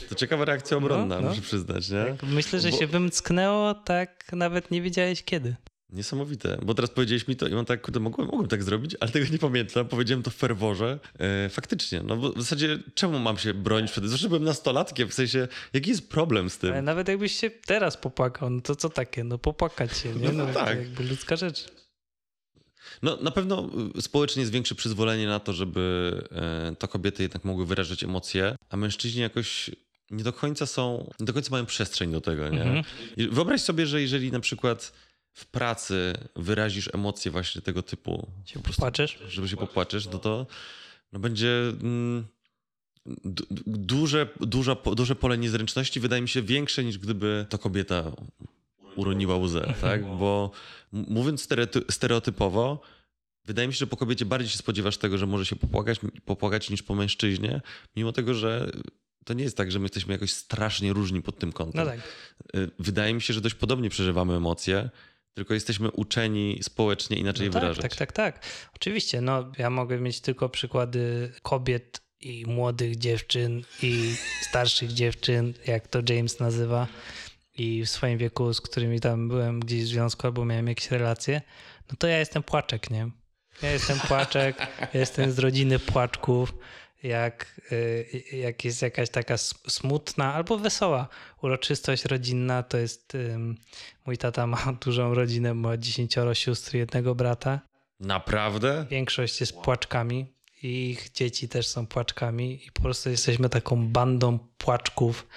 To ciekawa reakcja obronna, No, no. muszę przyznać, nie? Tak, myślę, że Bo- się wymcknęło tak nawet nie wiedziałeś kiedy. Niesamowite, bo teraz powiedziałeś mi to i mam tak, kurde, mogłem, mogłem tak zrobić, ale tego nie pamiętam. Powiedziałem to w ferworze. E, faktycznie, no bo w zasadzie czemu mam się bronić przed tym? Zawsze byłem nastolatkiem, w sensie, jaki jest problem z tym? Ale nawet jakbyś się teraz popłakał, no to co takie? No popłakać się, nie? No No, tak. jakby ludzka rzecz. No na pewno y, społecznie jest większe przyzwolenie na to, żeby e, to kobiety jednak mogły wyrażać emocje, a mężczyźni jakoś nie do końca są, nie do końca mają przestrzeń do tego, nie? Mhm. Wyobraź sobie, że jeżeli na przykład w pracy wyrazisz emocje właśnie tego typu, Się popłaczesz? żeby się popłaczesz, no to no będzie mm, du- du- duże, duża, duże pole niezręczności, wydaje mi się większe niż gdyby to kobieta uroniła łzę, tak? Bo m- mówiąc stereoty- stereotypowo, wydaje mi się, że po kobiecie bardziej się spodziewasz tego, że może się popłakać, popłakać niż po mężczyźnie, mimo tego, że to nie jest tak, że my jesteśmy jakoś strasznie różni pod tym kątem. No tak. Y, Wydaje mi się, że dość podobnie przeżywamy emocje, tylko jesteśmy uczeni społecznie inaczej No tak, wyrażać. tak, tak, tak. Oczywiście, no ja mogę mieć tylko przykłady kobiet i młodych dziewczyn i starszych dziewczyn, jak to James nazywa, i w swoim wieku, z którymi tam byłem gdzieś w związku albo miałem jakieś relacje, no to ja jestem płaczek, nie? Ja jestem płaczek, ja jestem z rodziny płaczków. Jak, y, jak jest jakaś taka smutna albo wesoła uroczystość rodzinna, to jest. Mój tata ma dużą rodzinę, ma dziesięcioro sióstr jednego brata. Naprawdę? Większość jest płaczkami i ich dzieci też są płaczkami i po prostu jesteśmy taką bandą płaczków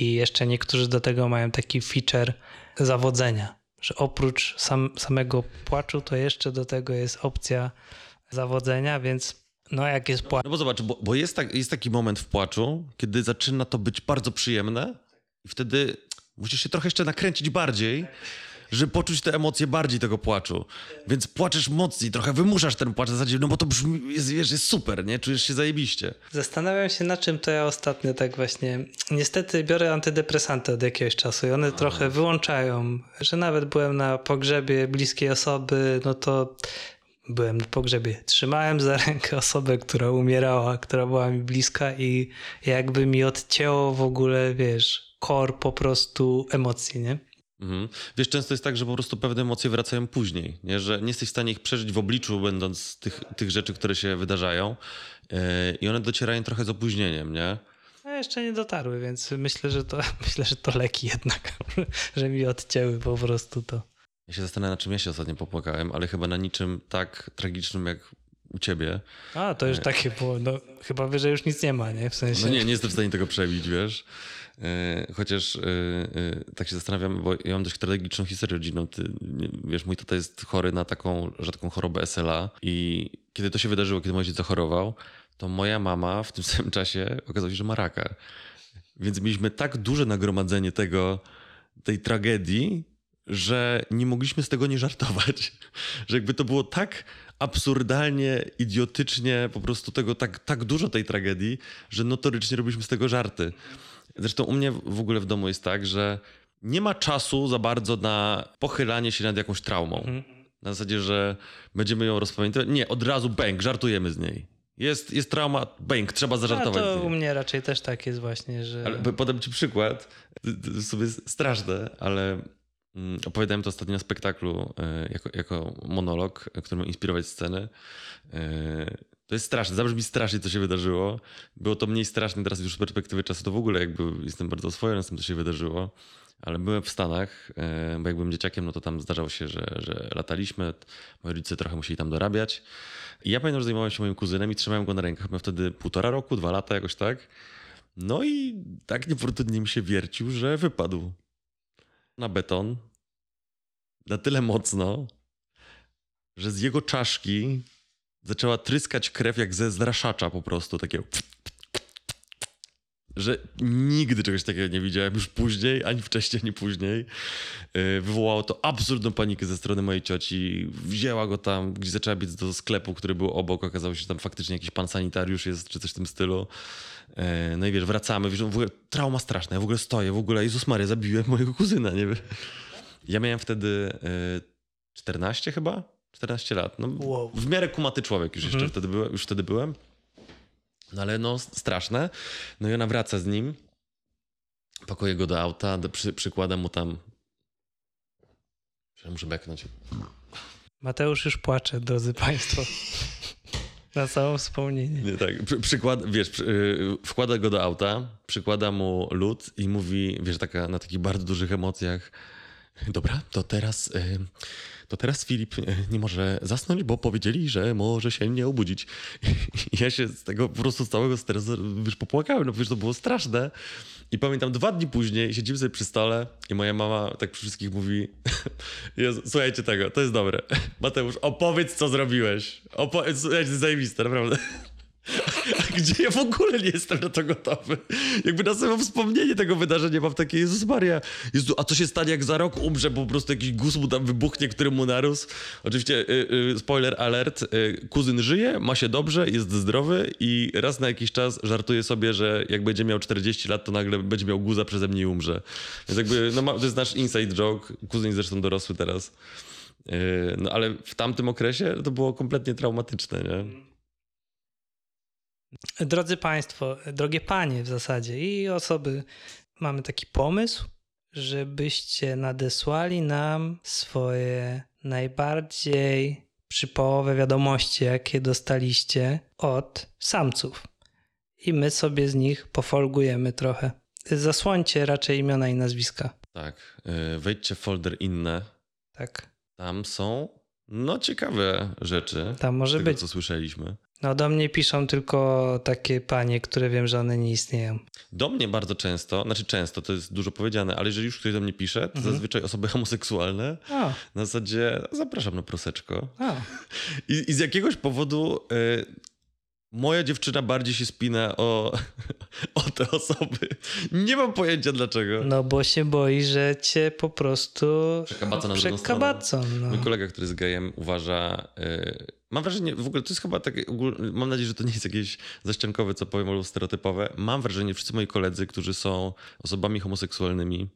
i jeszcze niektórzy do tego mają taki feature zawodzenia, że oprócz sam, samego płaczu to jeszcze do tego jest opcja zawodzenia, więc no jak jest płacz, No bo zobacz, bo, bo jest, tak, jest taki moment w płaczu, kiedy zaczyna to być bardzo przyjemne i wtedy musisz się trochę jeszcze nakręcić bardziej, żeby poczuć te emocje bardziej tego płaczu. Więc płaczesz mocniej, trochę wymuszasz ten płacz w zasadzie, no bo to brzmi, jest, wiesz, jest super, nie? Czujesz się zajebiście. Zastanawiam się, na czym to ja ostatnio tak właśnie. Niestety biorę antydepresanty od jakiegoś czasu i one trochę wyłączają. Że nawet byłem na pogrzebie bliskiej osoby, no to byłem na pogrzebie. Trzymałem za rękę osobę, która umierała, która była mi bliska i jakby mi odcięło w ogóle, wiesz, kor po prostu emocji, nie? Mhm. Wiesz, często jest tak, że po prostu pewne emocje wracają później, nie? że nie jesteś w stanie ich przeżyć w obliczu, będąc tych, tych rzeczy, które się wydarzają yy, i one docierają trochę z opóźnieniem, nie? A jeszcze nie dotarły, więc myślę, że to myślę, że to leki jednak, że mi odcięły po prostu to. Ja się zastanawiam, na czym ja się ostatnio popłakałem, ale chyba na niczym tak tragicznym jak u ciebie. A, to już takie było, no chyba wie, że już nic nie ma, nie? W sensie... No nie, nie jestem w stanie tego przebić, wiesz. Yy, Chociaż yy, tak się zastanawiam, bo ja mam dość tragiczną historię rodzinną. Ty, wiesz, mój tata jest chory na taką rzadką chorobę SLA i kiedy to się wydarzyło, kiedy mój ojciec zachorował, to moja mama w tym samym czasie okazało się, że ma raka. Więc mieliśmy tak duże nagromadzenie tego, tej tragedii, że nie mogliśmy z tego nie żartować. Że jakby to było tak absurdalnie, idiotycznie, po prostu tego tak, tak dużo tej tragedii, że notorycznie robiliśmy z tego żarty. Zresztą u mnie w ogóle w domu jest tak, że nie ma czasu za bardzo na pochylanie się nad jakąś traumą. Na zasadzie, że będziemy ją rozpamiętywać. Nie, od razu bęk, żartujemy z niej. Jest, jest trauma, bęk, trzeba A zażartować to z niej. u mnie raczej też tak jest właśnie, że... Ale po- podam ci przykład. To to jest sobie straszne, ale opowiadałem to ostatnio na spektaklu e, jako, jako monolog, e, który ma inspirować sceny. E, To jest straszne, zabrzmi strasznie, co się wydarzyło. Było to mniej straszne teraz już z perspektywy czasu, to w ogóle jakby jestem bardzo oswojony z tym, co się wydarzyło. Ale byłem w Stanach, bo jak byłem dzieciakiem, no to tam zdarzało się, że, że lataliśmy. Moi rodzice trochę musieli tam dorabiać. I ja pamiętam, że zajmowałem się moim kuzynem i trzymałem go na rękach. Miał wtedy półtora roku, dwa lata, jakoś tak. No i tak niefortunnie mi się wiercił, że wypadł na beton na tyle mocno, że z jego czaszki zaczęła tryskać krew jak ze zraszacza po prostu, takiego że nigdy czegoś takiego nie widziałem już później, ani wcześniej, ani później. Yy, Wywołało to absurdną panikę ze strony mojej cioci. Wzięła go tam, gdzie zaczęła biec do sklepu, który był obok. Okazało się, że tam faktycznie jakiś pan sanitariusz jest, czy coś w tym stylu. Yy, No i wiesz, wracamy, wiesz, w ogóle trauma straszna. Ja w ogóle stoję, w ogóle Jezus Maria, zabiłem mojego kuzyna, nie wiem. Ja miałem wtedy yy, 14 chyba? 14 lat. No, Wow. W miarę kumaty człowiek już jeszcze wtedy byłem, już wtedy byłem. No ale no straszne. No i ona wraca z nim, pakuje go do auta, do, przy, przykłada mu tam... Muszę beknąć. Mateusz już płacze, drodzy Państwo. Na całe wspomnienie. Nie, tak, przy, przykład, wiesz, yy, wkłada go do auta, przykłada mu lód i mówi, wiesz, taka, na takich bardzo dużych emocjach, dobra, to teraz, yy, to teraz Filip yy, nie może zasnąć, bo powiedzieli, że może się nie obudzić. I ja się z tego po prostu z całego stresu, wiesz, popłakałem, no wiesz, to było straszne. I pamiętam, dwa dni później siedzimy sobie przy stole i moja mama tak przy wszystkich mówi Jezu, słuchajcie tego, to jest dobre. Mateusz, opowiedz, co zrobiłeś. Opowiedz, słuchajcie, zajebiste, naprawdę. Gdzie ja w ogóle nie jestem na to gotowy. Jakby na samo wspomnienie tego wydarzenia mam takie, Jezus Maria, Jezu, a co się stanie jak za rok umrze, bo po prostu jakiś guz mu tam wybuchnie, który mu narósł. Oczywiście, y, y, spoiler alert, y, kuzyn żyje, ma się dobrze, jest zdrowy i raz na jakiś czas żartuje sobie, że jak będzie miał 40 lat, to nagle będzie miał guza przeze mnie i umrze. Więc jakby, no ma, to jest nasz inside joke, kuzyn zresztą dorosły teraz. Y, No ale w tamtym okresie to było kompletnie traumatyczne, nie? Drodzy Państwo, drogie Panie w zasadzie i osoby, mamy taki pomysł, żebyście nadesłali nam swoje najbardziej przypołowe wiadomości, jakie dostaliście od samców. I my sobie z nich pofolgujemy trochę. Zasłońcie raczej imiona i nazwiska. Tak, y, wejdźcie w folder inne. Tak. Tam są no ciekawe rzeczy. Tam może tego, być. co słyszeliśmy. No do mnie piszą tylko takie panie, które wiem, że one nie istnieją. Do mnie bardzo często, znaczy często, to jest dużo powiedziane, ale jeżeli już ktoś do mnie pisze, to Mhm. zazwyczaj osoby homoseksualne O, na zasadzie zapraszam na proseczko. I, i z jakiegoś powodu y, moja dziewczyna bardziej się spina o, o te osoby. Nie mam pojęcia dlaczego. No bo się boi, że cię po prostu Przekabacą na przekabacą. No. Mój kolega, który jest gejem, uważa. Yy, mam wrażenie, w ogóle to jest chyba takie. Mam nadzieję, że to nie jest jakieś zaściankowe, co powiem, albo stereotypowe. Mam wrażenie, wszyscy moi koledzy, którzy są osobami homoseksualnymi,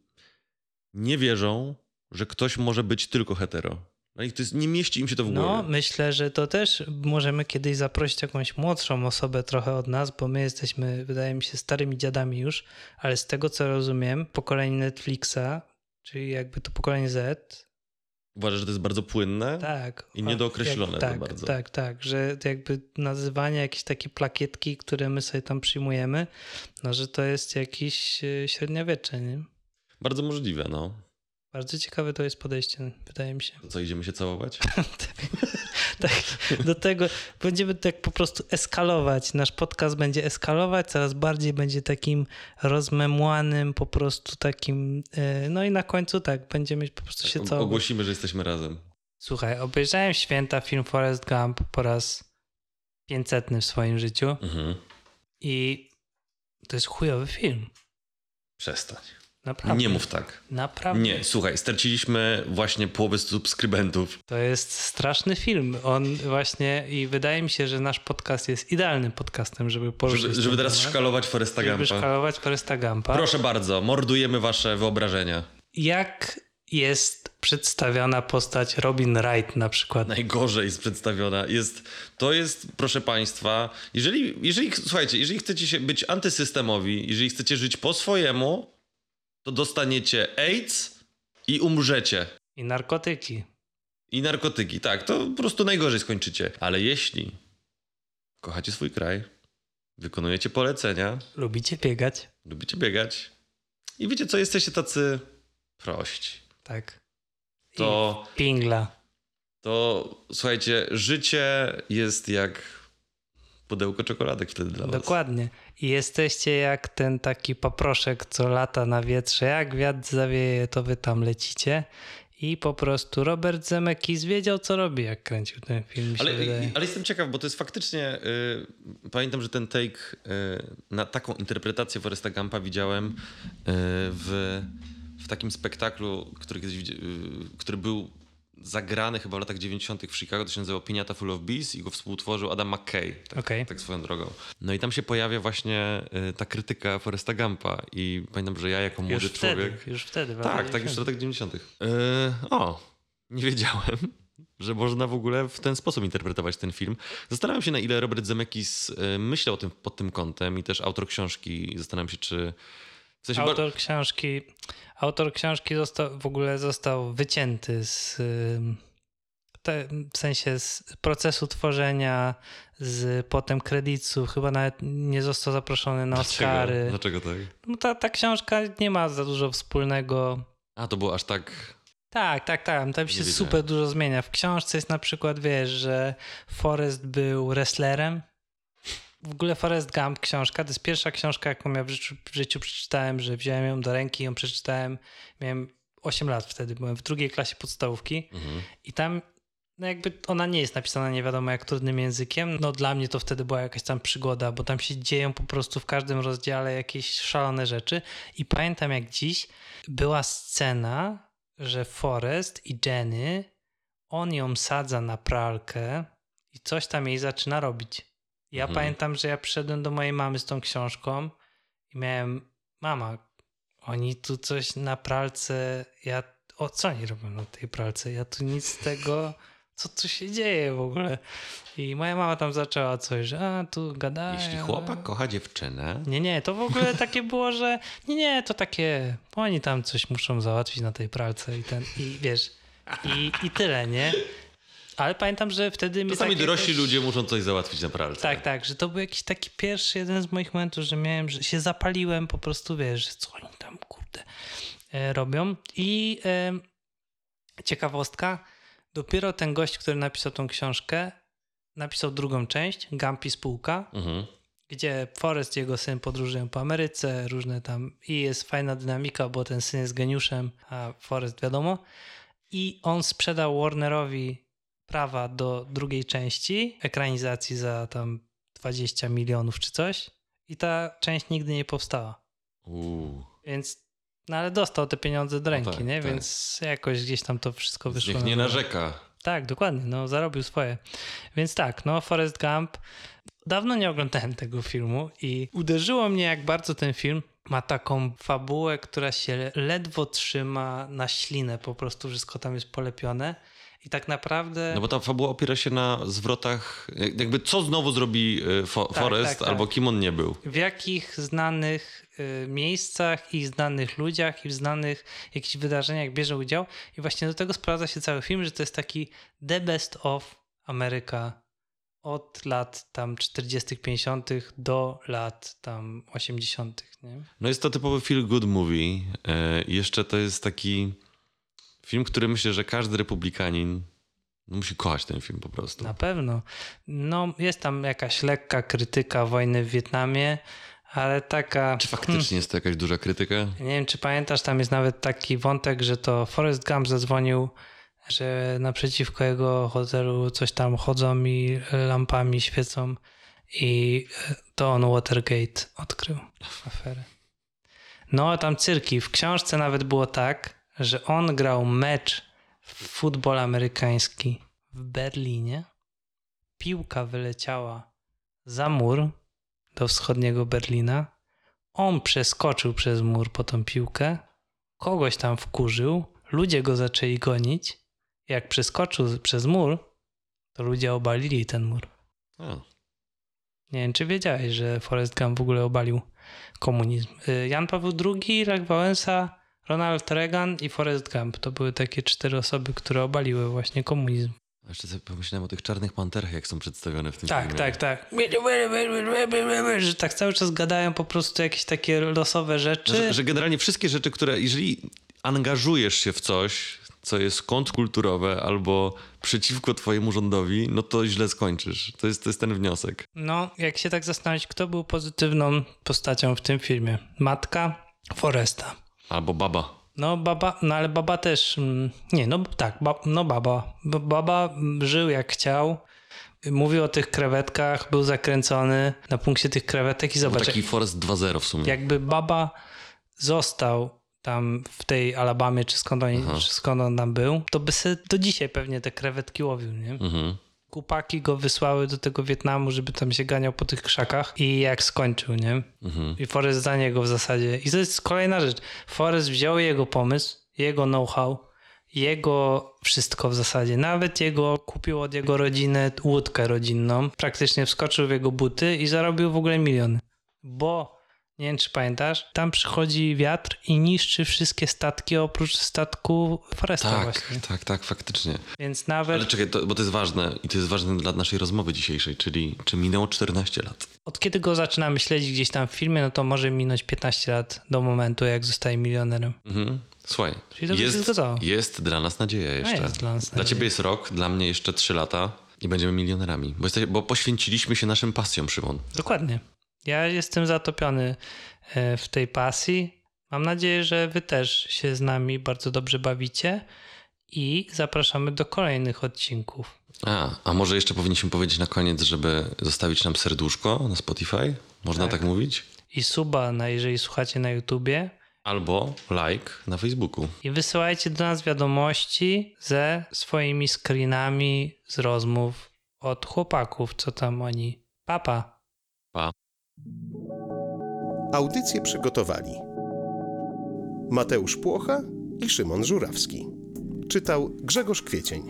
nie wierzą, że ktoś może być tylko hetero. No i to jest, nie mieści im się to w głowie. No, myślę, że to też możemy kiedyś zaprosić jakąś młodszą osobę trochę od nas, bo my jesteśmy, wydaje mi się, starymi dziadami już, ale z tego co rozumiem, pokolenie Netflixa, czyli jakby to pokolenie Z, Uważa, że to jest bardzo płynne. tak. I niedookreślone jak, tak, bardzo. Tak, tak, że jakby nazywanie jakieś takie plakietki, które my sobie tam przyjmujemy, no że to jest jakieś e, średniowiecze, nie? Bardzo możliwe, no. Bardzo ciekawe to jest podejście, wydaje mi się. To co, idziemy się całować? tak, do tego będziemy tak po prostu eskalować. Nasz podcast będzie eskalować, coraz bardziej będzie takim rozmemłanym, po prostu takim. e, No i na końcu tak, będziemy po prostu się O- całować. Ogłosimy, że jesteśmy razem. Słuchaj, obejrzałem święta film Forrest Gump po raz 500 w swoim życiu Mhm. i to jest chujowy film. Przestań. Naprawdę. Nie mów tak. Naprawdę. Nie, słuchaj, straciliśmy właśnie połowę subskrybentów. To jest straszny film. On właśnie i wydaje mi się, że nasz podcast jest idealnym podcastem, żeby poruszyć Żeby, żeby teraz temat. szkalować Foresta Żeby Gampa. szkalować Foresta Gampa. Proszę bardzo, mordujemy wasze wyobrażenia. Jak jest przedstawiona postać Robin Wright na przykład? Najgorzej jest przedstawiona. Jest, to jest, proszę państwa, jeżeli, jeżeli, słuchajcie, jeżeli chcecie się być antysystemowi, jeżeli chcecie żyć po swojemu, to dostaniecie AIDS i umrzecie. I narkotyki. I narkotyki, tak, to po prostu najgorzej skończycie. Ale jeśli kochacie swój kraj, wykonujecie polecenia, Lubicie biegać? lubicie biegać i wiecie co, jesteście tacy prości. Tak. To, I pingla. to słuchajcie, życie jest jak pudełko czekoladek wtedy dla was. Dokładnie. I jesteście jak ten taki paproszek, co lata na wietrze. Jak wiatr zawieje, to wy tam lecicie. I po prostu Robert Zemeckis wiedział, co robi, jak kręcił ten film. Ale, ale jestem ciekaw, bo to jest faktycznie. y, pamiętam, że ten take y, na taką interpretację Foresta Gampa widziałem y, w, w takim spektaklu, który kiedyś który był zagrany chyba w latach 90. w Chicago. To się nazywał Piniata Full of Bees i go współtworzył Adam McKay. Tak, Okej. tak swoją drogą. No i tam się pojawia właśnie y, ta krytyka Foresta Gampa. I pamiętam, że ja jako młody już wtedy, człowiek. już wtedy. Tak, tak, już w 90. latach 90. Yy, o, nie wiedziałem, że można w ogóle w ten sposób interpretować ten film. Zastanawiam się, na ile Robert Zemeckis yy, myślał o tym pod tym kątem i też autor książki. Zastanawiam się, czy... W sensie, Autor książki, autor książki został, w ogóle został wycięty z, te, w sensie z procesu tworzenia, z potem kredytów, chyba nawet nie został zaproszony na dlaczego, Oscary. dlaczego tak? No ta, ta książka nie ma za dużo wspólnego. A, to było aż tak... Tak, tak, tak. Tam się super dużo zmienia. W książce jest na przykład, wiesz, że Forrest był wrestlerem. W ogóle Forrest Gump książka, to jest pierwsza książka, jaką ja w życiu, w życiu przeczytałem, że wziąłem ją do ręki, ją przeczytałem. Miałem 8 lat wtedy, byłem w drugiej klasie podstawówki Mhm. i tam no jakby ona nie jest napisana nie wiadomo jak trudnym językiem. No dla mnie to wtedy była jakaś tam przygoda, bo tam się dzieją po prostu w każdym rozdziale jakieś szalone rzeczy. I pamiętam jak dziś była scena, że Forrest i Jenny, on ją sadza na pralkę i coś tam jej zaczyna robić. Ja Mhm. pamiętam, że ja przyszedłem do mojej mamy z tą książką i miałem, mama, oni tu coś na pralce, ja, o co oni robią na tej pralce? Ja tu nic z tego, co tu się dzieje w ogóle? I moja mama tam zaczęła coś, że a, tu gadają. Jeśli chłopak kocha dziewczynę... Nie, nie, to w ogóle takie było, że nie, nie, to takie, oni tam coś muszą załatwić na tej pralce i ten, i wiesz, i, i tyle, nie? Ale pamiętam, że wtedy mi Czasami takie dorośli też- ludzie muszą coś załatwić na pralce. Tak, tak, że to był jakiś taki pierwszy, jeden z moich momentów, że miałem, że się zapaliłem po prostu, wiesz, że co oni tam, kurde, e, robią. I e, ciekawostka, dopiero ten gość, który napisał tą książkę, napisał drugą część, Gampi Spółka, Mhm. gdzie Forrest i jego syn podróżują po Ameryce, różne tam i jest fajna dynamika, bo ten syn jest geniuszem, a Forrest wiadomo. I on sprzedał Warnerowi prawa do drugiej części ekranizacji za tam 20 milionów czy coś i ta część nigdy nie powstała. Uuu. Więc no ale dostał te pieniądze do ręki, tak, nie? tak. Więc jakoś gdzieś tam to wszystko wyszło. Niech nie narzeka. Tak, dokładnie, no zarobił swoje. Więc tak, no Forrest Gump. Dawno nie oglądałem tego filmu i uderzyło mnie, jak bardzo ten film ma taką fabułę, która się ledwo trzyma na ślinę, po prostu wszystko tam jest polepione. I tak naprawdę. No bo ta fabuła opiera się na zwrotach, jak- jakby co znowu zrobi y, Fo Tak, Forrest, tak, tak. albo kim on nie był. w jakich znanych y, miejscach i znanych ludziach i w znanych jakichś wydarzeniach bierze udział. I właśnie do tego sprowadza się cały film, że to jest taki the best of Ameryka od lat tam 40., 50. do lat tam 80., nie? No jest to typowy feel good movie. E, jeszcze to jest taki film, który myślę, że każdy republikanin no, musi kochać ten film po prostu. Na pewno. No, jest tam jakaś lekka krytyka wojny w Wietnamie, ale taka. Czy faktycznie jest to jakaś duża krytyka? Nie wiem, czy pamiętasz, tam jest nawet taki wątek, że to Forrest Gump zadzwonił, że naprzeciwko jego hotelu coś tam chodzą i lampami świecą i to on Watergate odkrył aferę. No, tam cyrki. W książce nawet było tak, że on grał mecz w futbol amerykański w Berlinie. Piłka wyleciała za mur do wschodniego Berlina. On przeskoczył przez mur po tą piłkę, kogoś tam wkurzył, ludzie go zaczęli gonić. Jak przeskoczył przez mur, to ludzie obalili ten mur. A, Nie wiem, czy wiedziałeś, że Forrest Gump w ogóle obalił komunizm. Y, Jan Paweł II, Lech Wałęsa, Ronald Reagan i Forrest Gump. To były takie cztery osoby, które obaliły właśnie komunizm. jeszcze sobie pomyślałem o tych czarnych panterach, jak są przedstawione w tym Tak, filmie. tak, tak. Że tak cały czas gadają po prostu jakieś takie losowe rzeczy. Że, że generalnie wszystkie rzeczy, które, jeżeli angażujesz się w coś, co jest kontrkulturowe albo przeciwko twojemu rządowi, no to źle skończysz. To jest, to jest ten wniosek. No, jak się tak zastanowić, kto był pozytywną postacią w tym filmie? Matka Foresta. Albo baba. No, baba, no ale baba też. mm, Nie, no tak, ba, no baba. Baba żył jak chciał. Mówił o tych krewetkach, był zakręcony na punkcie tych krewetek i zobacz, taki Forest 2.0 w sumie. jakby baba został tam w tej Alabamie, czy skąd, oni, czy skąd on tam był, to by se do dzisiaj pewnie te krewetki łowił, nie? Mhm. Kupaki go wysłały do tego Wietnamu, żeby tam się ganiał po tych krzakach i jak skończył, nie? Mhm. I Forrest za niego w zasadzie. I to jest kolejna rzecz. Forrest wziął jego pomysł, jego know-how, jego wszystko w zasadzie. Nawet jego kupił od jego rodziny łódkę rodzinną, praktycznie wskoczył w jego buty i zarobił w ogóle miliony. Bo nie wiem, czy pamiętasz, tam przychodzi wiatr i niszczy wszystkie statki oprócz statku Foresta Tak, właśnie. tak, tak, faktycznie. Więc nawet Ale czekaj, to, bo to jest ważne i to jest ważne dla naszej rozmowy dzisiejszej, czyli czy minęło 14 lat. od kiedy go zaczynamy śledzić gdzieś tam w filmie, no to może minąć 15 lat do momentu, jak zostaje milionerem. Mhm. Słuchaj, jest, jest dla nas nadzieja jeszcze. jest dla nas Dla nadzieja. ciebie jest rok, dla mnie jeszcze 3 lata i będziemy milionerami. Bo, jesteś, bo poświęciliśmy się naszym pasjom, Szymon. Dokładnie. Ja jestem zatopiony e, w tej pasji. Mam nadzieję, że wy też się z nami bardzo dobrze bawicie i zapraszamy do kolejnych odcinków. A, a może jeszcze powinniśmy powiedzieć na koniec, żeby zostawić nam serduszko na Spotify? Można tak, mówić? I suba, na, jeżeli słuchacie na YouTubie. Albo like na Facebooku. I wysyłajcie do nas wiadomości ze swoimi screenami z rozmów od chłopaków, co tam oni. Papa. Pa. Audycję przygotowali Mateusz Płocha i Szymon Żurawski. Czytał Grzegorz Kwiecień.